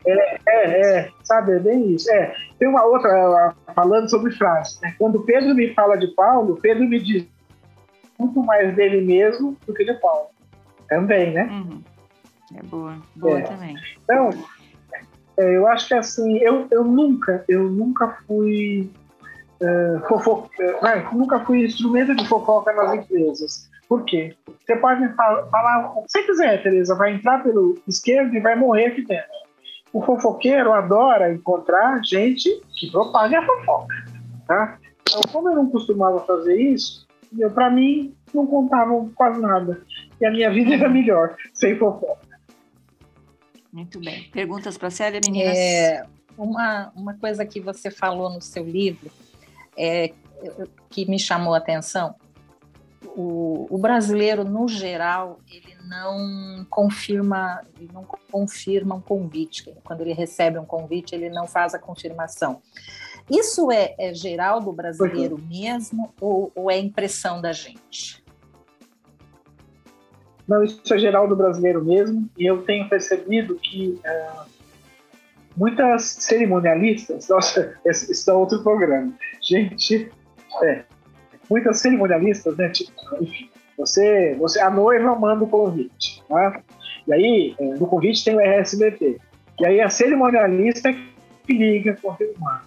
S6: é, é, é, sabe, é bem isso. É, tem uma outra, falando sobre frases. Né? Quando Pedro me fala de Paulo, Pedro me diz muito mais dele mesmo do que de Paulo. Também, né?
S1: Uhum. É boa, boa é. também.
S6: Então, é, eu acho que assim, eu, eu nunca, eu nunca fui uh, fofoca, uh, nunca fui instrumento de fofoca nas empresas. Por quê? Você pode falar o que você quiser, Tereza, vai entrar pelo esquerdo e vai morrer aqui dentro. O fofoqueiro adora encontrar gente que propague a fofoca. Tá? Então, como eu não costumava fazer isso, para mim não contavam quase nada. E a minha vida era melhor, sem fofoca.
S1: Muito bem. Perguntas para a Célia, meninas?
S3: É, uma, uma coisa que você falou no seu livro é, que me chamou a atenção. O, o brasileiro, no geral, ele não confirma, não confirma um convite. Quando ele recebe um convite, ele não faz a confirmação. Isso é, é geral do brasileiro mesmo ou, ou, é impressão da gente?
S6: Não, isso é geral do brasileiro mesmo. E eu tenho percebido que é, muitas cerimonialistas, nossa, esse é outro programa. Gente, é, muitas cerimonialistas, né? Tipo, enfim, você, você, a noiva manda o convite, tá? E aí, é, no convite tem o RSVP. E aí a cerimonialista que liga confirmar.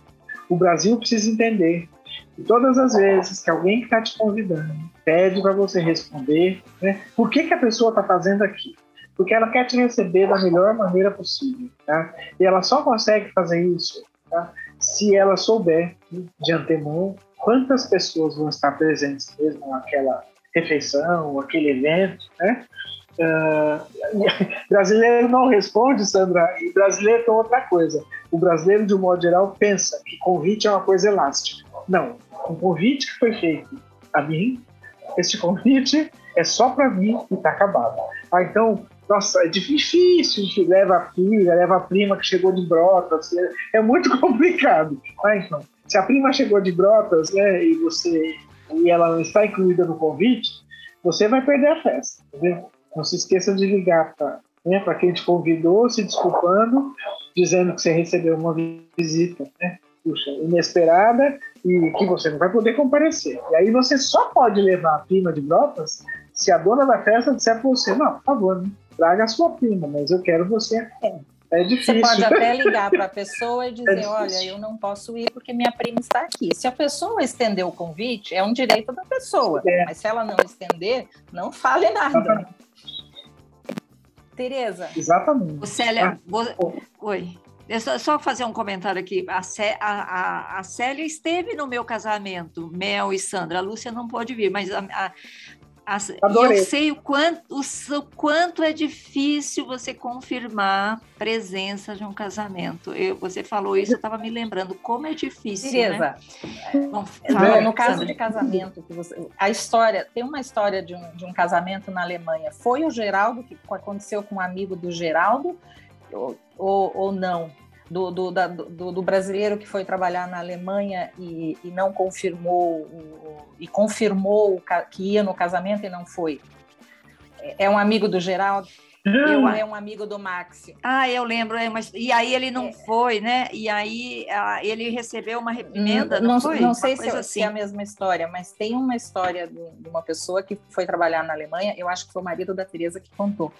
S6: O Brasil precisa entender que todas as vezes que alguém que está te convidando pede para você responder, né, por que, que a pessoa está fazendo aqui? Porque ela quer te receber da melhor maneira possível, tá? E ela só consegue fazer isso tá? Se ela souber de antemão quantas pessoas vão estar presentes mesmo naquela refeição, aquele evento, né? Uh, brasileiro não responde, Sandra, e brasileiro tem outra coisa. O brasileiro, de um modo geral, pensa que convite é uma coisa elástica. Não, um convite que foi feito a mim, este convite é só para mim e está acabado. Ah, então, nossa, é difícil, leva a filha, leva a prima que chegou de Brotas, é, é muito complicado. Ah, então, se a prima chegou de Brotas, né, e você e ela não está incluída no convite, você vai perder a festa, entendeu? Não se esqueça de ligar para né, quem te convidou, se desculpando, dizendo que você recebeu uma visita né, puxa, inesperada e que você não vai poder comparecer. E aí você só pode levar a prima de brotas se a dona da festa disser para você, não, por favor, né, traga a sua prima, mas eu quero você aqui. É difícil.
S3: Você pode até ligar para a pessoa e dizer: é olha, eu não posso ir porque minha prima está aqui. Se a pessoa estender o convite, é um direito da pessoa. É. Mas se ela não estender, não fale nada. Exatamente. Tereza.
S6: Exatamente.
S1: Célia, ah, Oi. só, só fazer um comentário aqui. A, a, a, a, Célia esteve no meu casamento, Mel e Sandra. A Lúcia não pode vir, mas a, a, eu sei o quanto, o, o, quanto é difícil você confirmar presença de um casamento. Eu, você falou isso, eu estava me lembrando como é difícil. Tereza, né?
S3: Bom, fala, no caso de casamento, você, a história tem uma história de um, de um casamento na Alemanha. Foi o Geraldo que aconteceu com um amigo do Geraldo ou, ou, ou não? Do, do, da, do, do, brasileiro que foi trabalhar na Alemanha e, e não confirmou, o, e confirmou que ia no casamento e não foi. É, é um amigo do Geraldo? Eu, é um amigo do Maxi.
S1: Ah, eu lembro. É, mas, e aí ele não é. foi, né? E aí a, ele recebeu uma reprimenda, não, não foi?
S3: Não sei se, assim. se, é a mesma história, mas tem uma história de, de, uma pessoa que foi trabalhar na Alemanha, eu acho que foi o marido da Tereza que contou,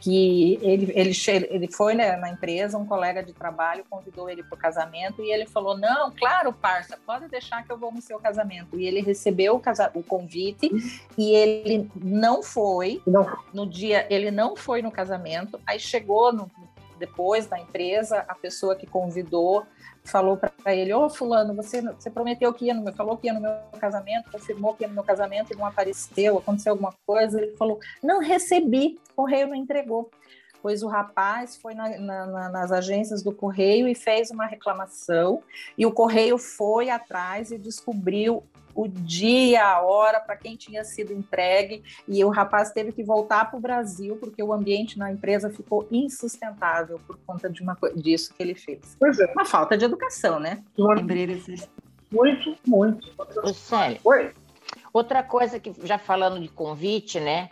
S3: que ele, ele, ele foi né, na empresa, um colega de trabalho convidou ele para o casamento e ele falou, não, claro, parça, pode deixar que eu vou no seu casamento. E ele recebeu o, casa, o convite e ele não foi, não. no dia, ele não foi no casamento, aí chegou no, depois da empresa, a pessoa que convidou falou para ele: Ô, oh, Fulano, você, você prometeu que ia no meu, falou que ia no meu casamento, confirmou que ia no meu casamento e não apareceu, aconteceu alguma coisa. Ele falou: Não recebi, o correio não entregou. Pois o rapaz foi na, na, nas agências do correio e fez uma reclamação, e o correio foi atrás e descobriu o dia, a hora, para quem tinha sido entregue, e o rapaz teve que voltar para o Brasil porque o ambiente na empresa ficou insustentável por conta de uma disso que ele fez.
S6: Pois é.
S3: Uma falta de educação, né?
S6: Muito, muito.
S5: Sério. Oi. Outra coisa que já falando de convite, né?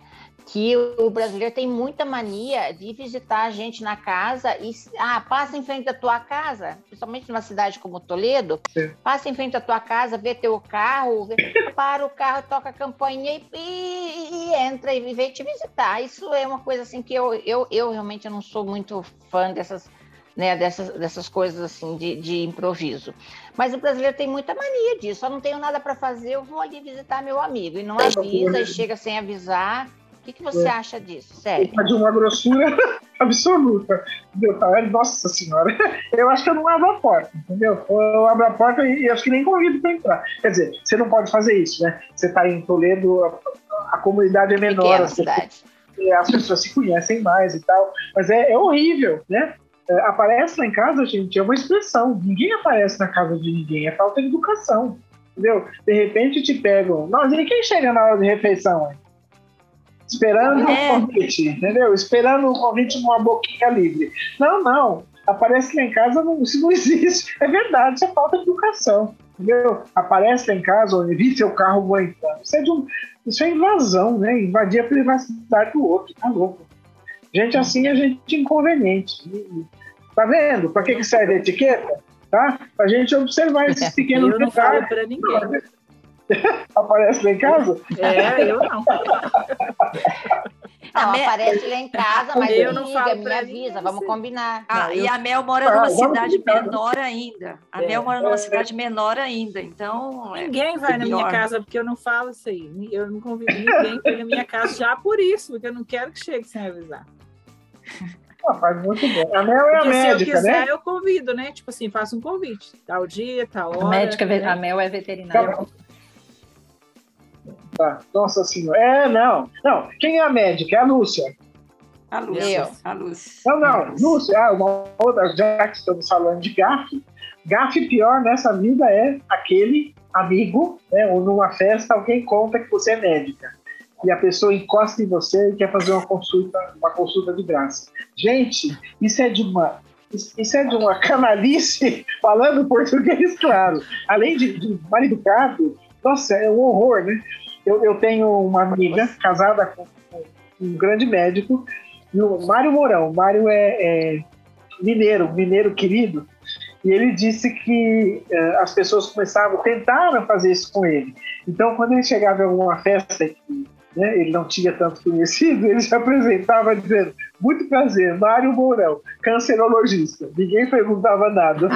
S5: Que o brasileiro tem muita mania de visitar a gente na casa e ah, passa em frente à tua casa, principalmente numa cidade como Toledo, Sim. passa em frente à tua casa, vê teu carro, vê, para o carro, toca a campainha e, e, e, entra e vem te visitar. Isso é uma coisa assim que eu, eu, eu realmente não sou muito fã dessas, né, dessas, dessas coisas assim de, de improviso. Mas o brasileiro tem muita mania disso. Só não tenho nada para fazer, eu vou ali visitar meu amigo. E não avisa, e chega sem avisar. O que, que você é. acha disso? Sério?
S6: De uma grossura absoluta. Entendeu? Tá, nossa senhora. Eu acho que eu não abro a porta, entendeu? Eu abro a porta e acho que nem convido para entrar. Quer dizer, você não pode fazer isso, né? Você está em Toledo, a, a comunidade é menor. As pessoas, as pessoas se conhecem mais e tal. Mas é, é horrível, né? É, aparece lá em casa, gente, é uma expressão. Ninguém aparece na casa de ninguém. É falta de educação. Entendeu? De repente te pegam. Nossa, e quem chega na hora de refeição? Hein? Esperando é. o convite, entendeu? Esperando o convite numa boquinha livre. Não, não. Aparece lá em casa, não, isso não existe. É verdade, isso é falta de educação. Entendeu? Aparece lá em casa, ou vi seu carro aguentando. Isso é, de um, isso é invasão, né? Invadir a privacidade do outro, tá louco. Gente assim é gente inconveniente. Tá vendo? Para que, que serve a etiqueta? Tá? Pra gente observar esses pequenos
S4: Eu não detalhes. falo para ninguém.
S6: Aparece lá em casa?
S4: É, eu não.
S5: Não, Mel... aparece lá em casa, mas eu não liga, me avisa, vamos combinar.
S1: Ah, e a Mel mora numa ah, cidade menor ainda. A é, Mel mora numa é, cidade menor ainda, então.
S4: É ninguém é, vai na minha casa porque eu não falo isso aí. Eu não convido ninguém para ir na minha casa já por isso, porque eu não quero que chegue sem avisar.
S6: Ah, faz muito bem. A Mel é a médica,
S4: se eu quiser,
S6: né?
S4: eu convido, né? Tipo assim, faço um convite. Tal dia, tal hora.
S3: A médica, né? a Mel é veterinária.
S6: Tá. Nossa senhora. É, não. Não. Quem é a médica? É a Lúcia.
S1: A Lúcia. Eu. A Lúcia.
S6: Não, não. Lúcia, ah, uma outra, já que estamos falando de gafe, gafe pior nessa vida é aquele amigo, né, ou numa festa, alguém conta que você é médica. E a pessoa encosta em você e quer fazer uma consulta, uma consulta de graça. Gente, isso é de uma isso é de uma canalice, falando português, claro. Além de, de mal educado, nossa, é um horror, né? Eu, eu tenho uma amiga casada com, um grande médico, e o Mário Mourão. Mário é, é mineiro, mineiro querido, e ele disse que uh, as pessoas começavam, tentaram fazer isso com ele. Então, quando ele chegava em alguma festa que né, ele não tinha tanto conhecido, ele se apresentava dizendo: Muito prazer, Mário Mourão, cancerologista. Ninguém perguntava nada. Né?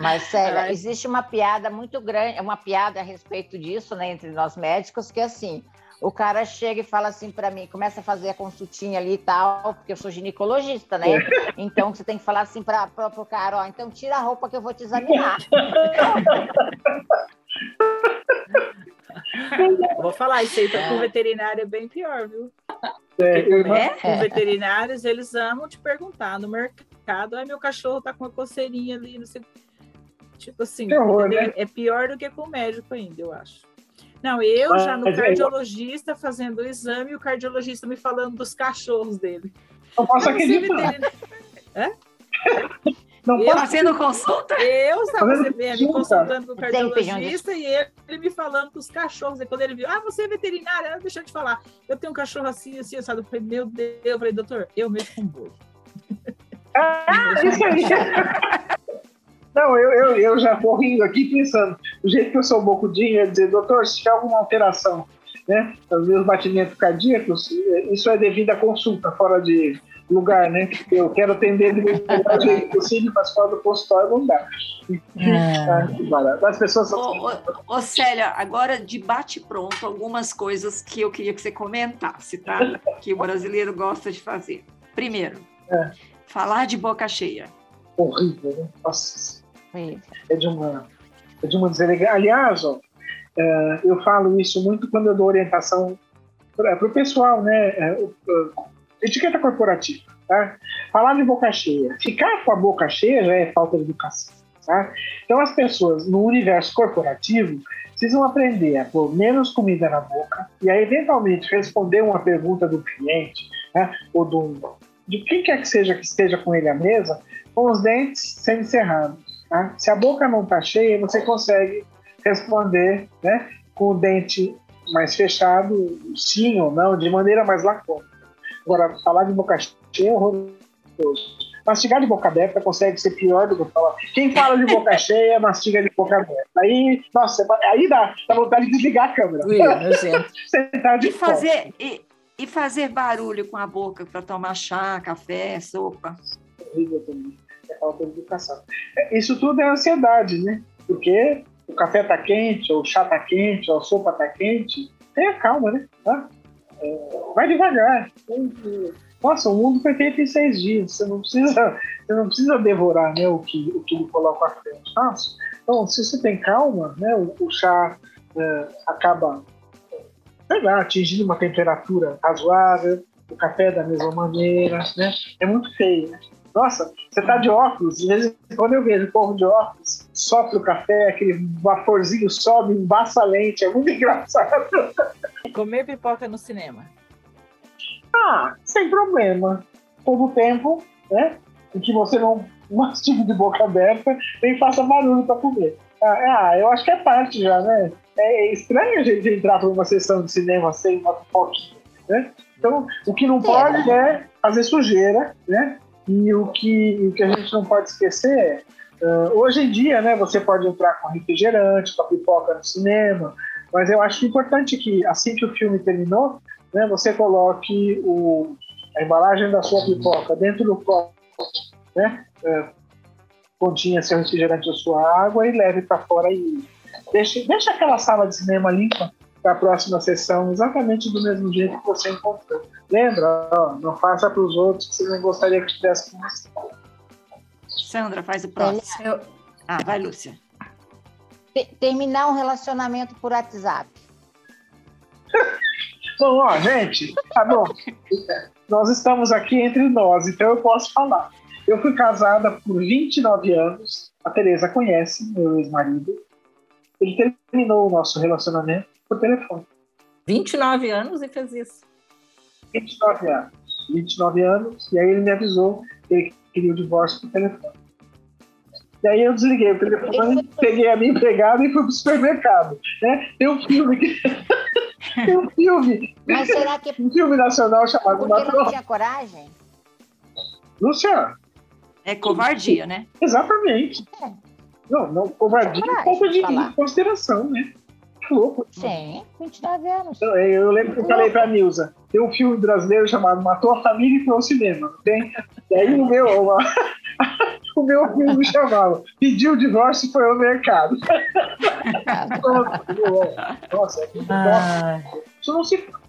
S5: Mas, sério, existe uma piada muito grande, uma piada a respeito disso, né, entre nós médicos, que é assim: o cara chega e fala assim para mim, começa a fazer a consultinha ali e tal, porque eu sou ginecologista, né? Então você tem que falar assim para o cara, ó, então tira a roupa que eu vou te examinar.
S4: Vou falar, isso aí com veterinário é bem pior, viu?
S6: É, eu
S4: Porque, né, com veterinários, eles amam te perguntar no mercado, ai, meu cachorro tá com uma coceirinha ali, não sei. Tipo assim,
S6: Que horror,
S4: entendeu?
S6: né?
S4: é pior do que com o médico ainda, eu acho. Não, eu já no
S6: é-
S4: cardiologista fazendo o exame e o cardiologista me falando dos cachorros dele.
S6: não posso
S4: Ah, é
S6: acreditar.
S4: veterinário.
S6: Não
S4: Eu-
S6: posso
S1: Fazendo consulta?
S4: Eu estava recebendo, me
S6: consulta.
S4: consultando com o cardiologista e ele, ele me falando dos cachorros. E quando ele viu, ah, você é veterinária, ah, deixa eu te falar. Eu tenho um cachorro assim, assim, sabe? Eu falei, meu Deus, eu falei, doutor, eu mexo com bolo.
S6: Ah, isso aí. Não, eu, eu, eu já vou rindo aqui pensando, do jeito que eu sou bocudinho, ia dizer, doutor, se tiver alguma alteração, né, nos meus batimentos cardíacos, isso é devido à consulta fora de lugar, né? Eu quero atender do melhor jeito possível, mas fora do consultório não dá. Ah, que barato. As pessoas são
S1: Ô, ô, ô, Célia, agora de bate-pronto, algumas coisas que eu queria que você comentasse, tá? Que o brasileiro gosta de fazer. Primeiro,
S6: É.
S1: falar de boca cheia.
S6: horrível, né? Nossa, é de uma, é de uma deselegância. Aliás, ó, é, eu falo isso muito quando eu dou orientação para o pessoal, né? Etiqueta corporativa, tá? Falar de boca cheia. Ficar com a boca cheia já é falta de educação, tá? Então, as pessoas no universo corporativo precisam aprender a pôr menos comida na boca e aí, eventualmente, responder uma pergunta do cliente, né? Ou do, de quem quer que seja que esteja com ele à mesa, com os dentes sendo cerrados. Tá? Se a boca não está cheia, você consegue responder né, com o dente mais fechado, sim ou não, de maneira mais lacônica. Agora, falar de boca cheia é horroroso. Mastigar de boca aberta consegue ser pior do que falar. Quem fala de boca cheia, mastiga de boca aberta. Aí, nossa, aí dá, dá vontade de desligar a câmera. Sentar de
S1: E fazer, e, e fazer barulho com a boca para tomar chá, café, sopa.
S6: horrível também. É falta de educação. É, Isso tudo é ansiedade, né? Porque o café tá quente, ou o chá tá quente, ou a sopa tá quente. Tenha calma, né? Tá? É, vai devagar. Nossa, o mundo foi feito em seis dias. Você não precisa, você não precisa devorar né, o, que, o que coloca à frente. Nossa. Então, se você tem calma, né, o, o chá é, acaba sei lá, atingindo uma temperatura razoável, o café da mesma maneira, né? É muito feio, né? Nossa, você tá de óculos, de vez em quando eu vejo o povo de óculos, sopra o café, aquele vaporzinho sobe, embaça a lente, é muito engraçado.
S4: Comer pipoca no cinema.
S6: Ah, sem problema. Todo tempo, né? Em que você não mastiga de boca aberta, nem faça barulho para comer. Ah, ah, eu acho que é parte já, né? É estranho a gente entrar para uma sessão de cinema sem uma pipoquinha, né? Então, o que não pode é fazer sujeira, né? E o que, o que a gente não pode esquecer é, ah, hoje em dia, né, você pode entrar com refrigerante, com a pipoca no cinema, mas eu acho importante que, assim que o filme terminou, né, você coloque o, a embalagem da sua pipoca dentro do copo, né, é, continha seu refrigerante ou sua água e leve para fora e deixe, deixe aquela sala de cinema limpa para a próxima sessão, exatamente do mesmo jeito que você encontrou. Lembra? Ó, não faça para os outros que você não gostaria que tivesse com você.
S1: Sandra, faz o próximo. Ah, vai, Lúcia.
S5: Te- Terminar um relacionamento por WhatsApp.
S6: Bom, ó, gente, tá bom. Nós estamos aqui entre nós, então eu posso falar. Eu fui casada por 29 anos. A Tereza conhece meu ex-marido. Ele terminou o nosso relacionamento por telefone.
S3: 29 anos e fez isso.
S6: 29 anos. 29 anos. E aí ele me avisou que ele queria o divórcio por telefone. E aí eu desliguei o telefone, peguei a minha empregada e fui pro supermercado. Né? Tem um filme que... Tem um filme,
S5: Mas será que é
S6: um filme nacional chamado
S5: porque não
S6: Matrona.
S5: tinha coragem?
S6: Luciano,
S1: É covardia, né?
S6: Exatamente.
S5: É.
S6: Não, não, covardia é falta de,
S5: de
S6: consideração, né? Que louco.
S5: Sim, 29 anos.
S6: Eu, eu lembro que eu falei pra Nilza, tem um filme brasileiro chamado Matou a Família e foi ao cinema, não tem? E aí o meu, o, o meu filme chamava Pediu o divórcio e foi ao mercado. Nossa, é muito bom.
S3: Ah,
S6: Isso não se faz.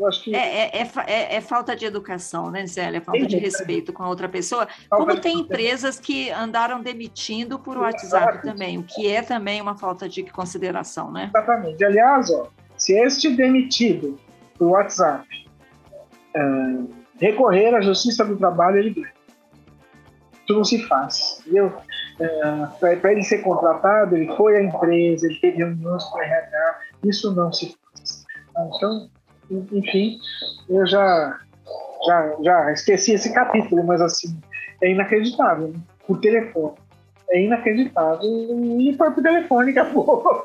S1: Eu acho que... é, é, é, é, falta de educação, né, Zélia? É falta de respeito com a outra pessoa. Como tem empresas que andaram demitindo por WhatsApp também, o que é também uma falta de consideração, né?
S6: Exatamente. Aliás, ó, se este demitido por WhatsApp recorrer à Justiça do Trabalho, ele ganha. Isso não se faz, entendeu? Para ele ser contratado, ele foi à empresa, ele teve reuniões com o RH, isso não se faz. Então, enfim, eu já, já, já esqueci esse capítulo, mas assim, é inacreditável. Né? O telefone. É inacreditável. E foi pro telefone, acabou.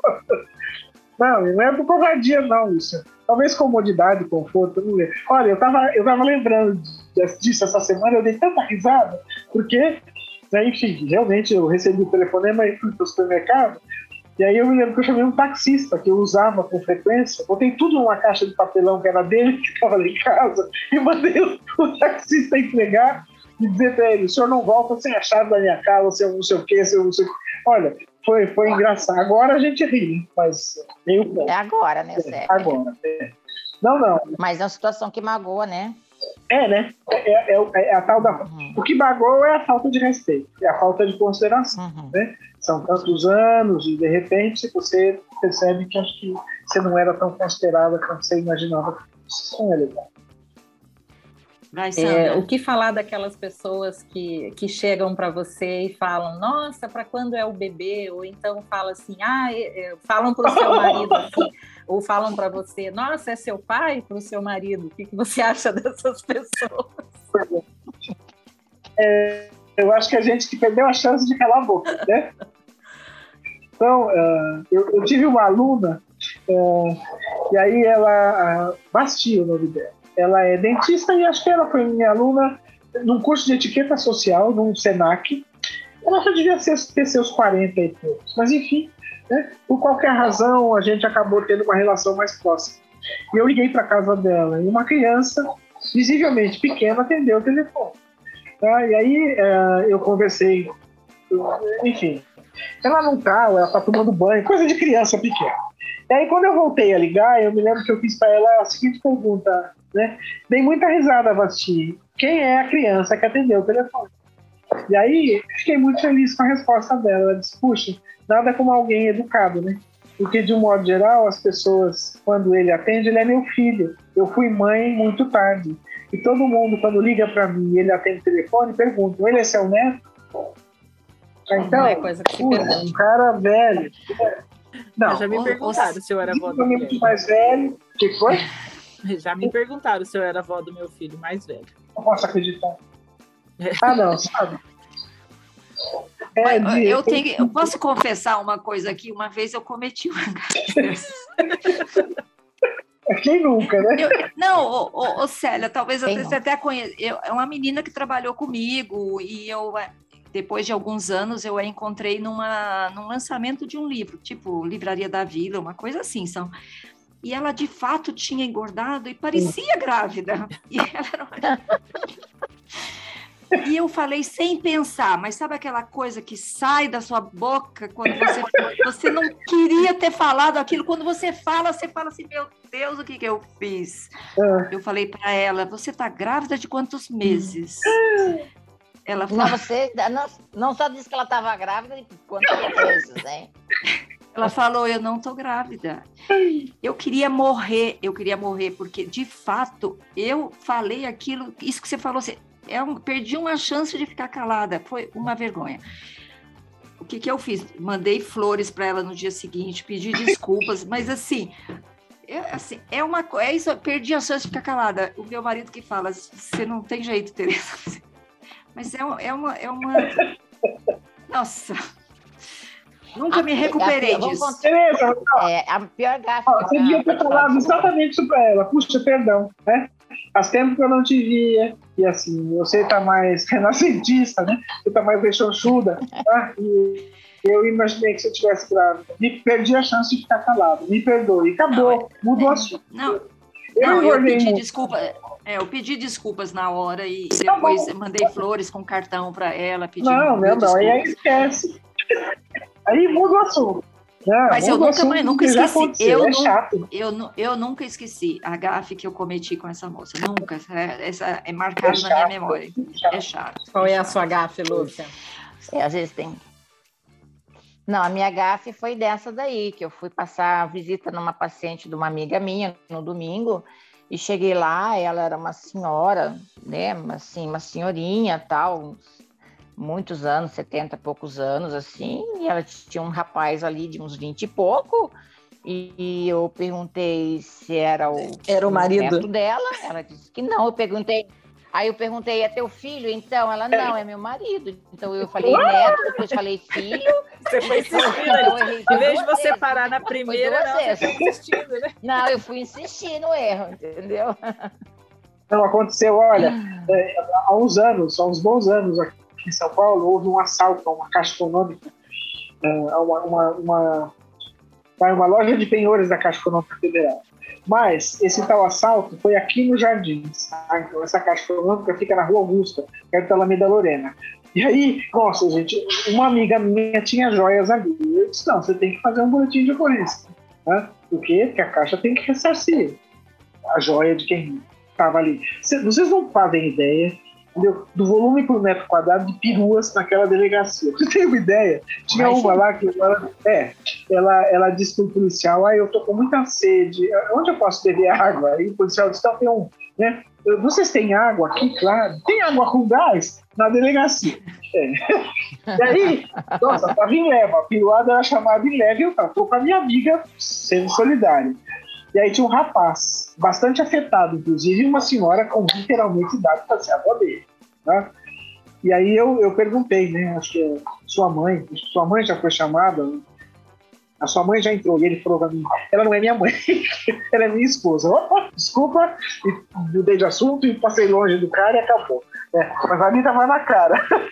S6: Não, não é por covardia, não, isso. Talvez comodidade, conforto, não sei. Olha, eu tava, eu tava lembrando disso essa semana, eu dei tanta risada, porque, né, enfim, realmente eu recebi o telefonema e fui pro supermercado, e aí eu me lembro que eu chamei um taxista que eu usava com frequência, botei tudo numa caixa de papelão que era dele, que estava lá em casa, e mandei o, o taxista entregar e dizer para ele, o senhor não volta sem a chave da minha casa, sem não sei o quê, sem não sei o quê. Olha, foi, foi engraçado. Agora a gente ri, mas meio
S5: É agora, né?
S6: É, agora, é. Não, não.
S5: Mas é uma situação que magoa, né?
S6: É, né? É, é, é, a tal da. Uhum. O que magoa é a falta de respeito, é a falta de consideração. Uhum. Né? São tantos anos e de repente você percebe que acho que você não era tão considerada quanto você imaginava. Não é legal.
S3: É, o que falar daquelas pessoas que, que chegam para você e falam, nossa, para quando é o bebê? Ou então falam assim, ah, é, é, falam para o seu marido assim, ou falam para você, nossa, é seu pai para o seu marido. O que, que você acha dessas pessoas?
S6: É, eu acho que a gente que perdeu a chance de calar a boca, né? Então, uh, eu, eu, tive uma aluna, uh, e aí ela, uh, Bastia o nome dela, ela é dentista e acho que ela foi minha aluna num curso de etiqueta social, num SENAC. Ela já devia ter seus 40 e poucos, mas enfim, né, por qualquer razão a gente acabou tendo uma relação mais próxima. E eu liguei para casa dela e uma criança, visivelmente pequena, atendeu o telefone. Tá? E aí uh, eu conversei, enfim, ela não tá, ela tá tomando banho, coisa de criança pequena. E aí quando eu voltei a ligar, eu me lembro que eu fiz para ela a seguinte pergunta, né? Dei muita risada, Vasti. Quem é a criança que atendeu o telefone? E aí, fiquei muito feliz com a resposta dela. Ela disse: Puxa, nada como alguém educado, né? Porque, de um modo geral, as pessoas, quando ele atende, ele é meu filho. Eu fui mãe muito tarde. E todo mundo, quando liga para mim e ele atende o telefone, pergunta: ele é seu neto? Então, é coisa que um cara velho.
S4: Não, já me perguntaram se eu era avó
S6: mais velho. que foi?
S4: Já me perguntaram se eu era avó do meu filho mais velho.
S6: Não posso acreditar. Ah, não, sabe?
S1: É, de... eu, tenho, eu posso confessar uma coisa aqui. Uma vez eu cometi uma
S6: Quem nunca, né?
S1: Eu, não, ô, ô, ô, Célia, talvez você até conheça. É uma menina que trabalhou comigo e eu, é, depois de alguns anos, eu a encontrei numa, num lançamento de um livro, tipo Livraria da Vila, uma coisa assim. São e ela de fato tinha engordado e parecia grávida. E, era... e eu falei sem pensar, mas sabe aquela coisa que sai da sua boca quando você, você não queria ter falado aquilo? Quando você fala, você fala assim: meu Deus, o que, que eu fiz? É. Eu falei para ela: você está grávida de quantos meses?
S5: Ela falou... Não, você não, não só disse que ela estava grávida de quantos meses, hein?
S1: Ela falou: Eu não tô grávida. Eu queria morrer, eu queria morrer, porque de fato eu falei aquilo, isso que você falou, assim, é um, perdi uma chance de ficar calada, foi uma vergonha. O que, que eu fiz? Mandei flores para ela no dia seguinte, pedi desculpas, mas assim, é, assim, é uma é isso, perdi a chance de ficar calada. O meu marido que fala, você não tem jeito, Tereza. Mas é, é uma, é uma. Nossa, Nunca me recuperei a, disso.
S5: Tereza, é, a pior gafa.
S6: Você devia ter falado exatamente isso para ela. Puxa, perdão, né? Faz tempo que eu não te via. E assim, você tá mais renascentista, né? Você tá mais rechonchuda. Tá? E eu imaginei que você tivesse grávida. Me perdi a chance de ficar calado. Me perdoe. Acabou. É, Mudou o assunto.
S1: Não, eu, não, eu pedi muito. desculpa. É, eu pedi desculpas na hora e tá depois tá mandei flores com cartão para ela. Pedi
S6: não, não, não. Aí esquece. Aí muda o assunto. Não,
S1: Mas eu nunca, mas nunca esqueci. Eu,
S6: é chato.
S1: eu, eu nunca esqueci a gafe que eu cometi com essa moça. Nunca. Essa, essa é marcada
S6: É
S1: na minha memória.
S6: chato.
S1: É chato.
S3: Qual é a
S1: chato.
S3: sua gafe, Lúcia?
S5: É, às vezes tem. Não, a minha gafe foi dessa daí, que eu fui passar visita numa paciente de uma amiga minha no domingo e cheguei lá, ela era uma senhora, né, assim, uma senhorinha, tal, uns muitos anos, 70 e poucos anos, assim, e ela tinha um rapaz ali de uns 20 e pouco, e, eu perguntei se era o,
S3: Era o marido.
S5: neto dela, ela disse que não, eu perguntei, aí eu perguntei, é teu filho? Então, ela, não, é meu marido, então eu falei neto, depois falei filho,
S4: Você foi insistindo.
S5: então
S4: Em vez de você
S5: vezes.
S4: parar na primeira, não, você foi insistindo, né?
S5: Não, eu fui insistir no erro, entendeu?
S6: Não, aconteceu, olha, é, há uns anos, há uns bons anos aqui em São Paulo, houve um assalto a uma caixa econômica, é, a uma, uma, uma, uma loja de penhores da Caixa Econômica Federal. Mas esse tal assalto foi aqui no Jardins. tá? Então, essa Caixa Econômica fica na Rua Augusta, perto da Alameda Lorena. E aí, nossa, gente, uma amiga minha tinha joias ali. Eu disse, não, você tem que fazer um boletim de ocorrência. Né? Por quê? Porque a Caixa tem que ressarcir a joia de quem estava ali. Cê- Vocês não fazem ideia entendeu? do volume por metro quadrado de peruas naquela delegacia. Você tem uma ideia? Tinha uma lá que ela, é, ela, ela disse para o policial, ah, eu tô com muita sede, onde eu posso beber água? Aí o policial disse, então tem um, né? Vocês têm água aqui, claro. Tem água com gás na delegacia. É. E aí, nossa, tava em leva. A piruada era chamada em leva e eu tava, tô com a minha amiga sendo solidário. E aí tinha um rapaz, bastante afetado, inclusive uma senhora com literalmente idade para ser avó dele. Tá? E aí eu, eu perguntei, né? Acho que é sua mãe, sua mãe já foi chamada. A sua mãe já entrou e ele falou pra mim: ela não é minha mãe, ela é minha esposa. Opa, desculpa, e mudei de assunto e passei longe do cara e acabou. É, mas a vida vai na cara.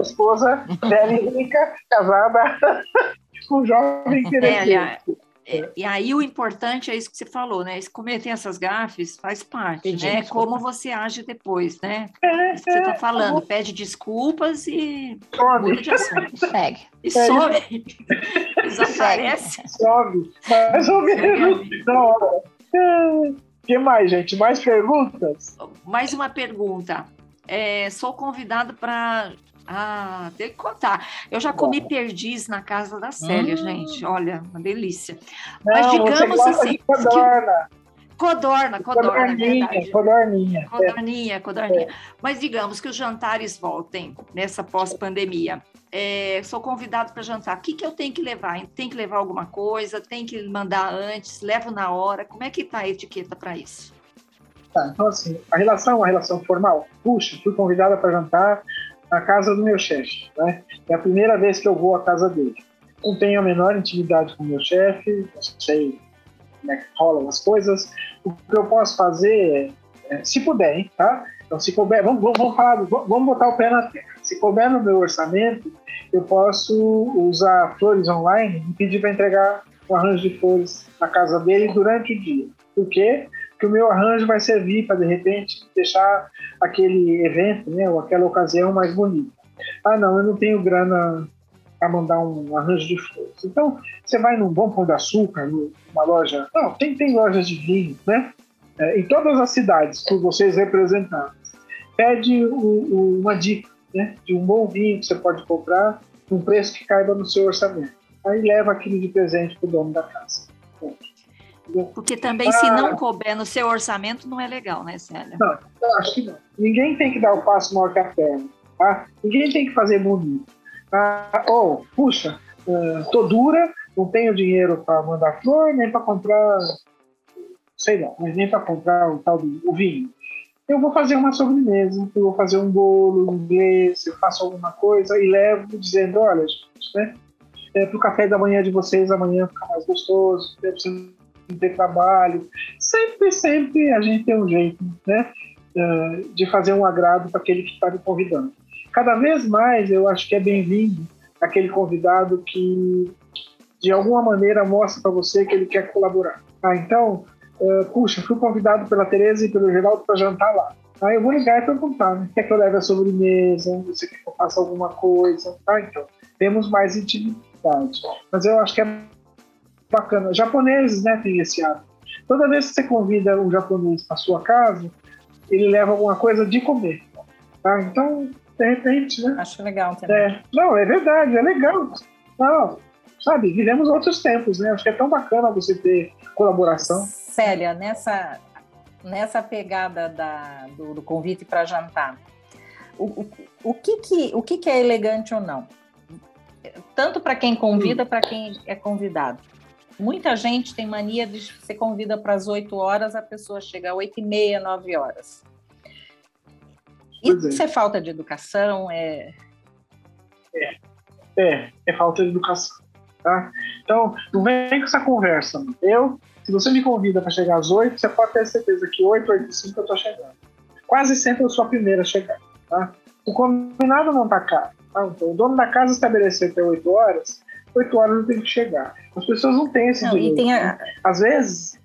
S6: Esposa, velha e rica, casada com um jovem
S1: É,
S6: querendo.
S1: aliás, é, e aí o importante é isso que você falou, né? Se cometer essas gafes faz parte,
S3: Pedir
S1: né?
S3: desculpa.
S1: Como você age depois, né?
S6: É,
S1: Isso que você está
S6: é,
S1: falando, pede desculpas e
S6: sobe,
S1: muda de assunto.
S5: Segue.
S1: E
S6: É,
S1: some, desaparece.
S6: sobe, mais ou menos hora. O que mais, gente? Mais perguntas?
S1: Mais uma pergunta. É, sou convidado para. Ah, tem que contar. Eu já comi perdiz na casa da Célia,
S3: Hum.
S1: gente. Olha, uma delícia. Mas
S6: Não, você
S1: digamos assim,
S6: codorna.
S1: Codorna, codorna,
S6: Codorninha,
S1: verdade.
S6: codorninha. É.
S1: Codorninha, codorninha. Mas digamos que os jantares voltem nessa pós-pandemia. É, sou convidado para jantar. O que, que eu tenho que levar? Tem que levar alguma coisa? Tem que mandar antes? Levo na hora? Como é que está a etiqueta para isso?
S6: Tá, então, assim, a relação é uma relação formal. Puxa, fui convidada para jantar na casa do meu chefe. Né? É a primeira vez que eu vou à casa dele. Não tenho a menor intimidade com o meu chefe, não sei como é que rolam as coisas. O que eu posso fazer é, é, se puder, hein, tá? Então, se couber, vamos, vamos, falar, vamos botar o pé na terra. Se couber no meu orçamento, eu posso usar flores online e pedir para entregar um arranjo de flores na casa dele durante o dia. Por quê? Porque o meu arranjo vai servir para, de repente, deixar aquele evento, né, ou aquela ocasião mais bonita. Ah, não, eu não tenho grana para mandar um arranjo de flores. Então, você vai num bom pão de açúcar, numa loja. Não, tem, tem lojas de vinho, né? É, em todas as cidades, por vocês representados. Pede o, o, uma dica né, de um bom vinho que você pode comprar, num preço que caiba no seu orçamento. Aí leva aquilo de presente para o dono da casa.
S1: Porque também, se não couber no seu orçamento, não é legal, né, Célia?
S6: Não, eu acho que não. Ninguém tem que dar o passo maior que a perna. Tá? Ninguém tem que fazer bonito. Ah, ou, puxa, uh, tô dura, não tenho dinheiro para mandar flor, nem para comprar, sei lá, mas nem para comprar o tal do o vinho. Eu vou fazer uma sobremesa, eu vou fazer um bolo inglês, eu faço alguma coisa e levo dizendo, olha, gente, né? É, para o café da manhã de vocês amanhã ficar mais gostoso, pra você ter trabalho. Sempre, sempre a gente tem um jeito, né? Uh, de fazer um agrado para aquele que está me convidando. Cada vez mais eu acho que é bem-vindo aquele convidado que, de alguma maneira, mostra para você que ele quer colaborar. Ah, então, uh, puxa, fui convidado pela Tereza e pelo Geraldo para jantar lá. Aí eu vou ligar e perguntar, né? Quer que eu leve a sobremesa? Você quer que eu faça alguma coisa? Tá, então, temos mais intimidade. Mas eu acho que é bacana. Japoneses, né, tem esse hábito. Toda vez que você convida um japonês para sua casa, ele leva alguma coisa de comer. Tá? Então, de repente, né?
S3: Acho legal também.
S6: É, não, é verdade, é legal. Não, sabe, vivemos outros tempos, né? Acho que é tão bacana você ter colaboração.
S3: Célia, nessa, nessa pegada da, do, do convite para jantar, o, o, o, que, que, o que, que é elegante ou não? Tanto para quem convida, para quem é convidado. Muita gente tem mania de ser convida para as 8 horas, a pessoa chega às 8 e meia, 9 horas. Isso é. é. falta de educação? É...
S6: é, é, é falta de educação. Tá? Então, não vem com essa conversa. Eu, se você me convida para chegar às 8, você pode ter certeza que 8, 8 e 5 eu estou chegando. Quase sempre eu sou a primeira a chegar. Tá? O combinado não está caro. Tá? Então, o dono da casa estabeleceu até 8 horas, 8 horas eu tenho que chegar. As pessoas não têm esse não, direito. E tem a...
S3: Às vezes.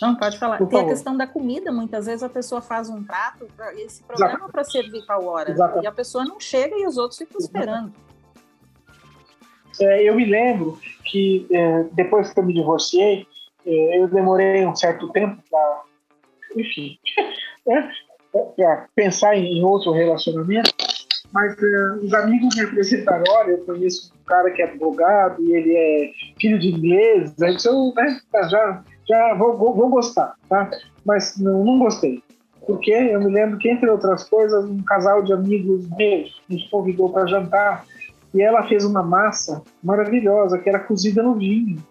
S3: Não, pode falar. Por tem favor. a questão da comida. Muitas vezes a pessoa faz um prato, esse programa para servir tal hora. Exato. E a pessoa não chega e os outros ficam esperando.
S6: É, eu me lembro que é, depois que eu me divorciei, é, eu demorei um certo tempo para, enfim, né, para pensar em, outro relacionamento. Mas é, os amigos me apresentaram: olha, eu conheço um cara que é advogado e ele é filho de inglês, eu né, tá, já, já vou, vou, vou, gostar, tá? Mas não, não gostei. Porque eu me lembro que, entre outras coisas, um casal de amigos meus nos convidou para jantar e ela fez uma massa maravilhosa que era cozida no vinho.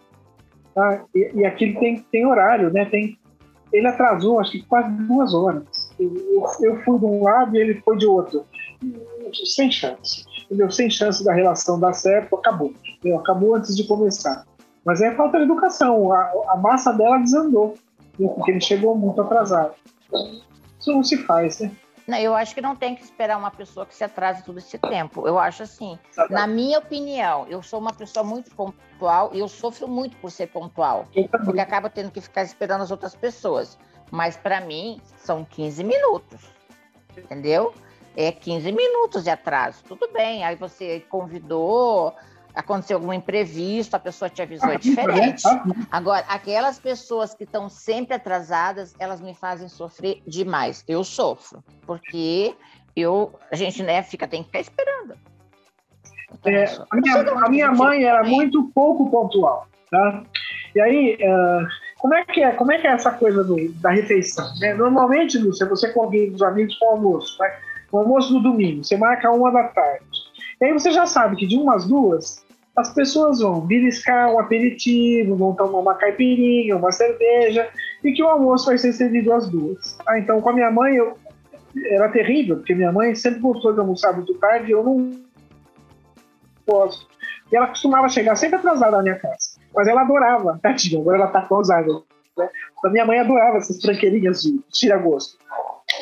S6: Tá? E, e aquilo tem, tem horário, né? Tem, ele atrasou, acho que quase duas horas. Eu, eu fui de um lado e ele foi de outro. Sem chance. Entendeu? Sem chance da relação dar certo, acabou. Entendeu? Acabou antes de começar. Mas é falta de educação. A, a massa dela desandou, porque ele chegou muito atrasado. Isso não se faz, né?
S5: Não, eu acho que não tem que esperar uma pessoa que se atrase todo esse tempo. Eu acho assim, na minha opinião, eu sou uma pessoa muito pontual e eu sofro muito por ser pontual, porque acaba tendo que ficar esperando as outras pessoas. Mas para mim, são 15 minutos, entendeu? É 15 minutos de atraso. Tudo bem, aí você convidou, aconteceu algum imprevisto, a pessoa te avisou, é diferente. Agora, aquelas pessoas que estão sempre atrasadas, elas me fazem sofrer demais. Eu sofro, porque eu, a gente né, fica, tem que ficar esperando.
S6: É, a minha, a minha mãe era muito pouco pontual, tá? E aí, uh, como é que é, como é que é essa coisa do, da refeição? Né? Normalmente, Lúcia, você convida os amigos para o almoço, né? O almoço do domingo, você marca uma da tarde. E aí você já sabe que de umas duas, as pessoas vão beliscar um aperitivo, vão tomar uma caipirinha, uma cerveja, e que o almoço vai ser servido às duas. Ah, então, com a minha mãe, eu, era terrível, porque minha mãe sempre gostou de almoçar muito tarde, eu não posso. E ela costumava chegar sempre atrasada na minha casa. Mas ela adorava, tadinha, agora ela tá causada. Né? A minha mãe adorava essas tranqueirinhas de tira-gosto.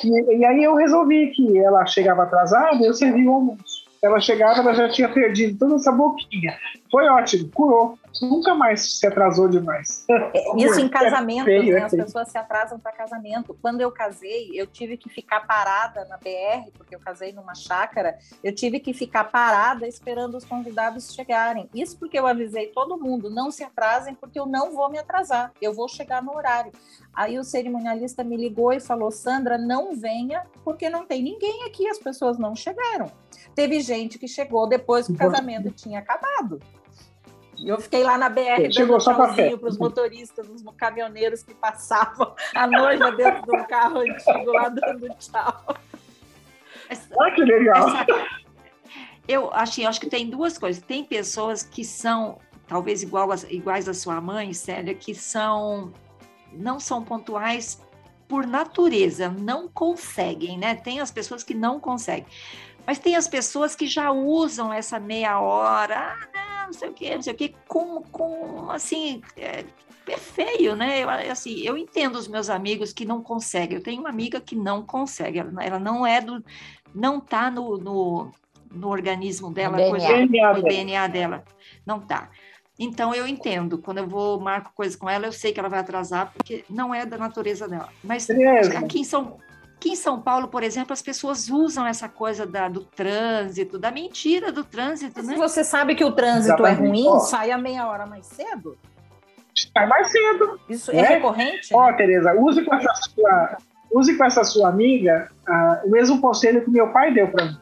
S6: E, e, aí eu resolvi que ela chegava atrasada, eu servia o almoço ela chegava, ela já tinha perdido toda essa boquinha. Foi ótimo, curou. Nunca mais se atrasou demais.
S3: É, isso em casamento, é feio, né? É as pessoas se atrasam para casamento. Quando eu casei, eu tive que ficar parada na BR, porque eu casei numa chácara, eu tive que ficar parada esperando os convidados chegarem. Isso porque eu avisei todo mundo, não se atrasem, porque eu não vou me atrasar, eu vou chegar no horário. Aí o cerimonialista me ligou e falou: Sandra, não venha, porque não tem ninguém aqui, as pessoas não chegaram. Teve gente que chegou depois que o casamento tinha acabado. E eu fiquei lá na BR
S6: Chegou dando
S3: para os motoristas, os caminhoneiros que passavam, a noiva dentro de um carro antigo lá dando tchau.
S6: Ah, que legal!
S1: eu achei, acho que tem duas coisas. Tem pessoas que são, talvez igual a, iguais à sua mãe, Célia, que são não são pontuais por natureza, não conseguem, né? Tem as pessoas que não conseguem. Mas tem as pessoas que já usam essa meia hora, ah, não, não sei o quê, não sei o quê, com, com assim, é, é feio, né? Eu, assim, eu entendo os meus amigos que não conseguem. Eu tenho uma amiga que não consegue, ela, ela não é do, não tá no, no, no organismo dela,
S5: DNA.
S1: Coisa, no DNA dela, não tá. Então eu entendo, quando eu vou marco coisa com ela, eu sei que ela vai atrasar, porque não é da natureza dela. Mas aqui em São Aqui em São Paulo, por exemplo, as pessoas usam essa coisa da, do trânsito, da mentira do trânsito, né?
S3: Se você sabe que o trânsito é ruim, sai a meia hora mais cedo.
S6: sai mais cedo.
S3: Isso
S6: né?
S3: é recorrente?
S6: Ó,
S3: né?
S6: Tereza, use com essa sua, use com essa sua amiga ah, o mesmo conselho que meu pai deu para mim.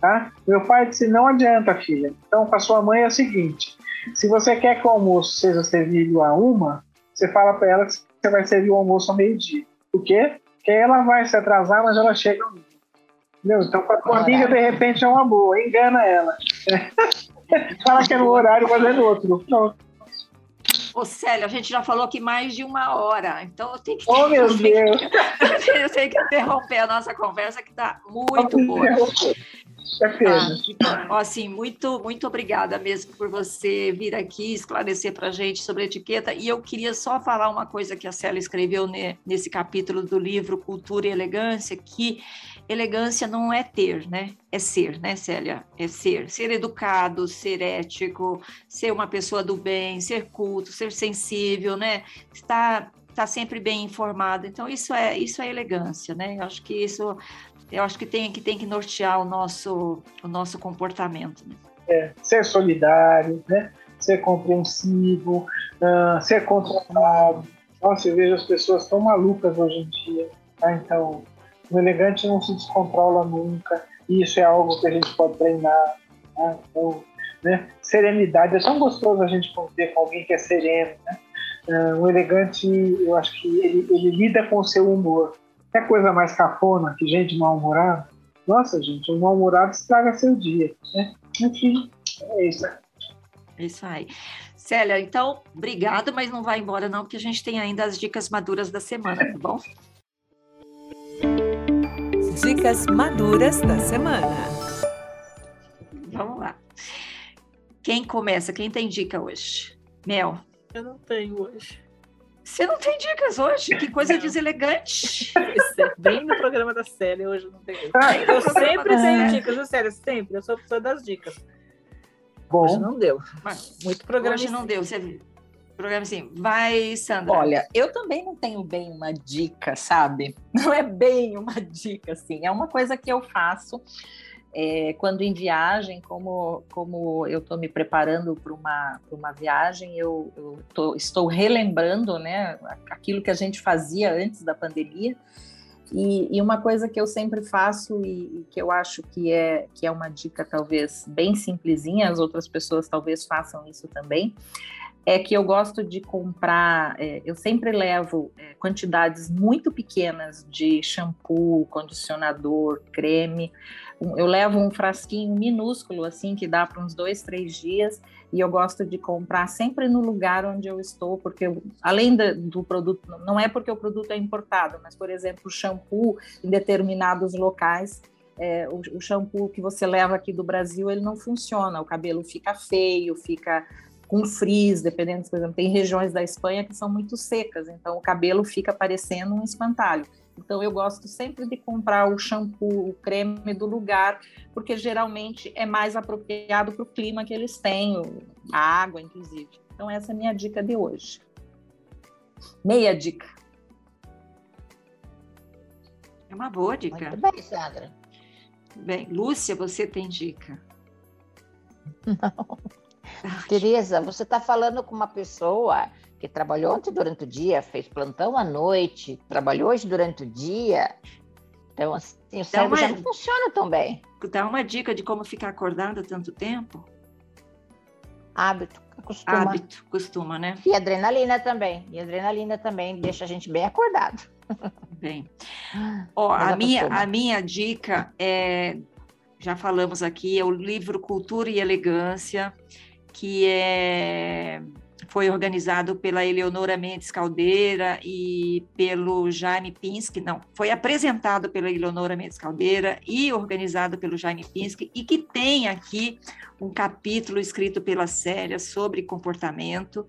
S6: Tá? Meu pai disse: não adianta, filha. Então, com a sua mãe é o seguinte: se você quer que o almoço seja servido a uma, você fala para ela que você vai servir o almoço ao meio-dia. Por quê? Porque ela vai se atrasar, mas ela chega. Entendeu? Então, para a amiga, de repente, é uma boa. Engana ela. Fala que é no horário, mas é no outro. Pronto.
S1: Ô, Célia, a gente já falou aqui mais de uma hora, então eu tenho que,
S6: Oh, meu
S1: eu tenho
S6: Deus.
S1: que- eu tenho que interromper a nossa conversa, que está muito boa. Ah, ó, assim, muito, muito obrigada mesmo por você vir aqui esclarecer para a gente sobre etiqueta. E eu queria só falar uma coisa que a Célia escreveu ne- nesse capítulo do livro Cultura e Elegância, que elegância não é ter, né? É ser, né, Célia? É ser. Ser educado, ser ético, ser uma pessoa do bem, ser culto, ser sensível, né? Estar, estar sempre bem informado. Então, isso é, isso é elegância, né? Eu acho que isso eu acho que tem que tem que nortear o nosso o nosso comportamento. Né?
S6: ser solidário, né? ser compreensivo, ah, ser controlado. Nossa, eu vejo as pessoas tão malucas hoje em dia. tá? Então, o elegante não se descontrola nunca. E isso é algo que a gente pode treinar. tá? Então, né? Serenidade. É tão gostoso a gente conviver com alguém que é sereno. Né? Ah, o elegante, eu acho que ele, ele lida com o seu humor. É coisa mais cafona que gente mal-humorada? Nossa, gente, um mal-humorado estraga seu dia. Né? Enfim, é isso.
S1: É isso aí. Célia, então, obrigada, mas não vai embora não, porque a gente tem ainda as dicas maduras da semana, tá bom?
S2: Dicas maduras da semana.
S1: Vamos lá. Quem começa? Quem tem dica hoje? Mel.
S4: Eu não tenho hoje.
S1: Você não tem dicas hoje? Que coisa deselegante.
S4: Isso é bem no programa da Célia, hoje eu não.
S6: Ah,
S4: Eu sempre tenho dicas, viu, Célia? Sempre. Eu sou a pessoa das dicas. Hoje
S6: bom,
S4: não deu.
S1: Mas
S4: Muito programa.
S1: hoje não deu. Você... Programa assim. Vai, Sandra.
S3: Olha, eu também não tenho bem uma dica, sabe? Não é bem uma dica, assim. É uma coisa que eu faço é, quando em viagem, como, como eu estou me preparando para uma, uma viagem, eu, eu tô- estou relembrando né, aquilo que a gente fazia antes da pandemia. E, e uma coisa que eu sempre faço e, e que eu acho que é, que é uma dica talvez bem simplesinha, as outras pessoas talvez façam isso também, é que eu gosto de comprar, é, eu sempre levo é, quantidades muito pequenas de shampoo, condicionador, creme. Eu levo um frasquinho minúsculo, assim, que dá para uns dois, três dias, e eu gosto de comprar sempre no lugar onde eu estou, porque eu- além do produto, não é porque o produto é importado, mas, por exemplo, shampoo em determinados locais. é, o, o shampoo que você leva aqui do Brasil ele não funciona, o cabelo fica feio, fica com frizz, dependendo, por exemplo, tem regiões da Espanha que são muito secas, então o cabelo fica parecendo um espantalho. Então eu gosto sempre de comprar o shampoo, o creme do lugar, porque geralmente é mais apropriado para o clima que eles têm, a água, inclusive. Então essa é a minha dica de hoje. Meia dica.
S1: É uma boa dica.
S5: Muito bem, Sandra.
S1: Bem, Lúcia, você tem dica?
S5: Tereza, você está falando com uma pessoa que trabalhou ontem durante o dia, fez plantão à noite, trabalhou hoje durante o dia. Então, assim, o cérebro
S1: uma-
S5: já não funciona tão bem.
S1: Dá uma dica de como ficar acordada tanto tempo?
S5: Hábito, acostuma.
S1: Hábito, costuma, né?
S5: E adrenalina também. E adrenalina também deixa a gente bem acordado.
S1: Bem. Ó,
S5: Mas
S1: a minha, a minha dica é, já falamos aqui, é o livro Cultura e Elegância, que é, foi organizado pela Eleonora Mendes Caldeira e pelo Jaime Pinsky, não, foi apresentado pela Eleonora Mendes Caldeira e organizado pelo Jaime Pinsky, e que tem aqui um capítulo escrito pela Célia sobre comportamento,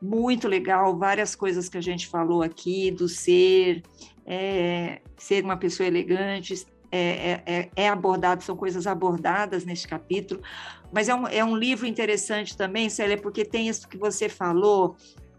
S1: muito legal, várias coisas que a gente falou aqui, do ser, é, ser uma pessoa elegante, é, é, é abordado, são coisas abordadas neste capítulo, mas é um, é um livro interessante também, Célia, porque tem isso que você falou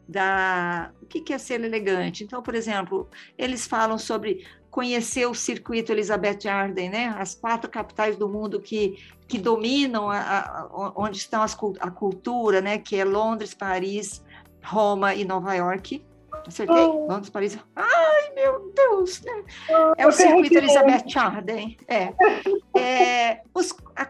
S1: da o que é ser elegante. Então, por exemplo, eles falam sobre conhecer o circuito Elizabeth Arden, né? As quatro capitais do mundo que, que dominam a, a- onde estão as, a cultura, né? Que é Londres, Paris Roma e Nova York. Acertei? Oh. Londres, Paris. Ai, meu Deus! Né? É o circuito Elizabeth Arden. É. é os, a,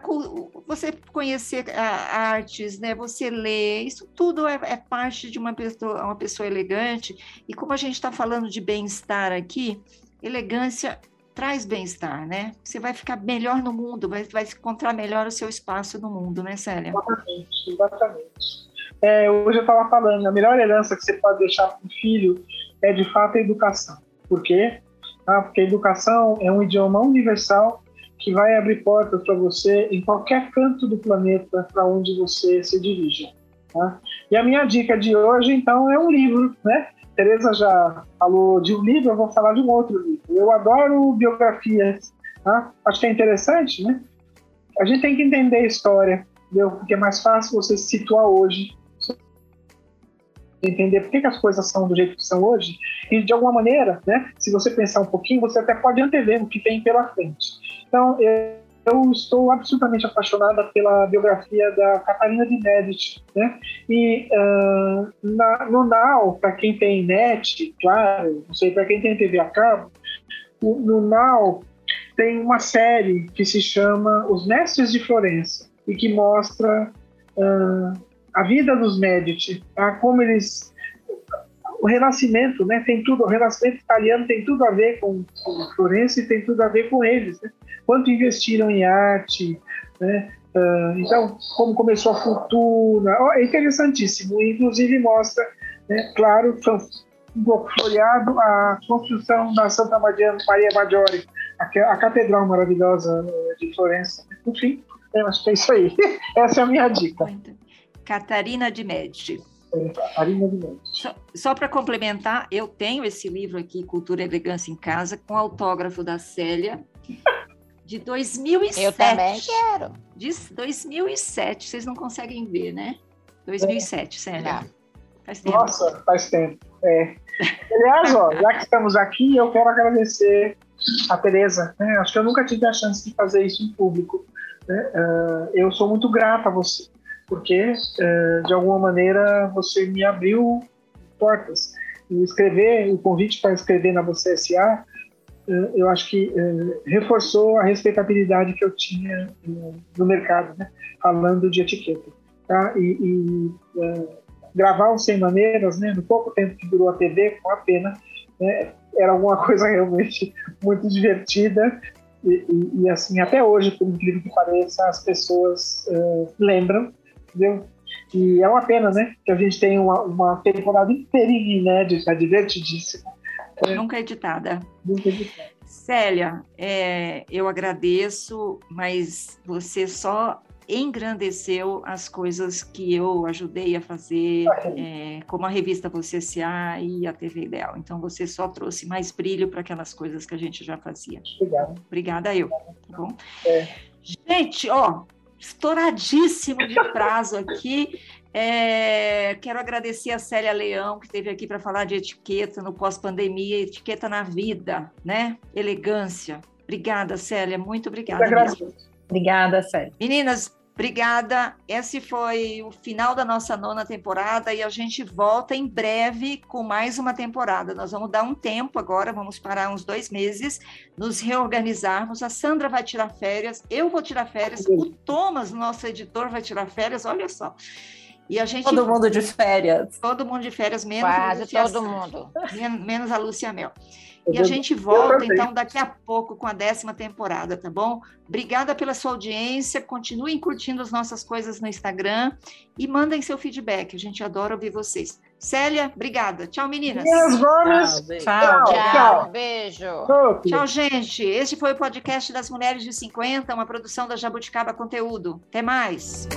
S1: você conhecer a, artes, né? Você ler, isso tudo é, é, parte de uma pessoa, uma pessoa elegante. E como a gente está falando de bem-estar aqui, elegância traz bem-estar, né? Você vai ficar melhor no mundo, vai, vai encontrar melhor o seu espaço no mundo, né, Célia?
S6: Exatamente, exatamente. É, hoje eu estava falando, a melhor herança que você pode deixar para o filho é de fato a educação. Por quê? Ah, porque a educação é um idioma universal que vai abrir portas para você em qualquer canto do planeta para onde você se dirija. Tá? E a minha dica de hoje, então, é um livro, né? Tereza já falou de um livro, eu vou falar de um outro livro. Eu adoro biografias, tá? acho que é interessante, né? A gente tem que entender a história, entendeu? porque é mais fácil você se situar hoje entender por que, que, as coisas são do jeito que são hoje, e de alguma maneira, né, se você pensar um pouquinho, você até pode antever o que vem pela frente. Então, eu, eu estou absolutamente apaixonada pela biografia da Catarina de Medici, né? E uh, na, no Now, para quem tem net, claro, não sei, para quem tem TV a cabo, no Now tem uma série que se chama Os Mestres de Florença e que mostra uh, a vida dos Medici, tá? como eles o Renascimento, né? Tem tudo, o Renascimento italiano tem tudo a ver com, Florença e tem tudo a ver com eles, né? Quanto investiram em arte, né? Uh, então, como começou a fortuna, oh, é interessantíssimo. Inclusive mostra, né, claro, um pouco a construção da Santa Maria, Maria Maggiore, a, catedral maravilhosa eh, de Florença. Enfim, eu acho que é isso aí. Essa é a minha dica.
S1: Catarina de Medici.
S6: Catarina de Medici.
S1: Só, só para complementar, eu tenho esse livro aqui, Cultura e Elegância em Casa, com autógrafo da Célia, de 2007.
S5: Eu também quero.
S1: De 2007, vocês não conseguem ver, né? 2007, é. Célia.
S6: Faz tempo. Nossa, faz tempo. É. Aliás, ó, já que estamos aqui, eu quero agradecer a Tereza. Né? Acho que eu nunca tive a chance de fazer isso em público. Né? Uh, eu sou muito grata a você porque é, de alguma maneira você me abriu portas. E escrever, o convite para escrever na Você SA, é, eu acho que é, reforçou a respeitabilidade que eu tinha no mercado, né? falando de etiqueta. Tá? E, e gravar o Sem Maneiras, né? no pouco tempo que durou a TV, com a pena, né? era alguma coisa realmente muito divertida e, e, e, assim, até hoje, por incrível que pareça, as pessoas uh, lembram entendeu? E é uma pena, né? Que a gente tem uma, uma temporada inteirinha inédita, divertidíssima.
S1: É. Nunca editada. Nunca editada. Célia, é, eu agradeço, mas você só engrandeceu as coisas que eu ajudei a fazer, é, como a revista Você S.A. e a TV Ideal. Então, você só trouxe mais brilho para aquelas coisas que a gente já fazia.
S6: Obrigado.
S1: Obrigada eu. Tá bom? É. Gente, ó, estouradíssimo de prazo aqui. É, quero agradecer a Célia Leão, que esteve aqui para falar de etiqueta no pós-pandemia, etiqueta na vida, né? Elegância. Obrigada, Célia, muito obrigada.
S3: Obrigada, Célia.
S1: Meninas, Obrigada. Esse foi o final da nossa nona temporada e a gente volta em breve com mais uma temporada. Nós vamos dar um tempo agora, vamos parar uns dois meses, nos reorganizarmos. A Sandra vai tirar férias, eu vou tirar férias, o Thomas, nosso editor, vai tirar férias, olha só.
S3: E a gente todo mundo de férias.
S1: Todo mundo de férias, menos
S5: Quase todo mundo.
S1: Menos a Lúcia Mel. E a gente volta, então, daqui a pouco com a décima temporada, tá bom? Obrigada pela sua audiência. Continuem curtindo as nossas coisas no Instagram e mandem seu feedback. A gente adora ouvir vocês. Célia, obrigada. Tchau, meninas.
S6: Gomes.
S5: Tchau, tchau, tchau. Beijo.
S1: Tchau, gente. Este foi o podcast das Mulheres de 50, uma produção da Jabuticaba Conteúdo. Até mais.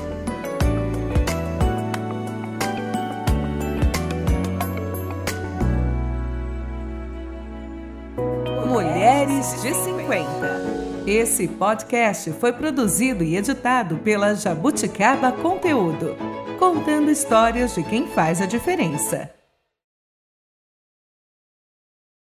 S2: De 50. Esse podcast foi produzido e editado pela Jabuticaba Conteúdo, contando histórias de quem faz a diferença.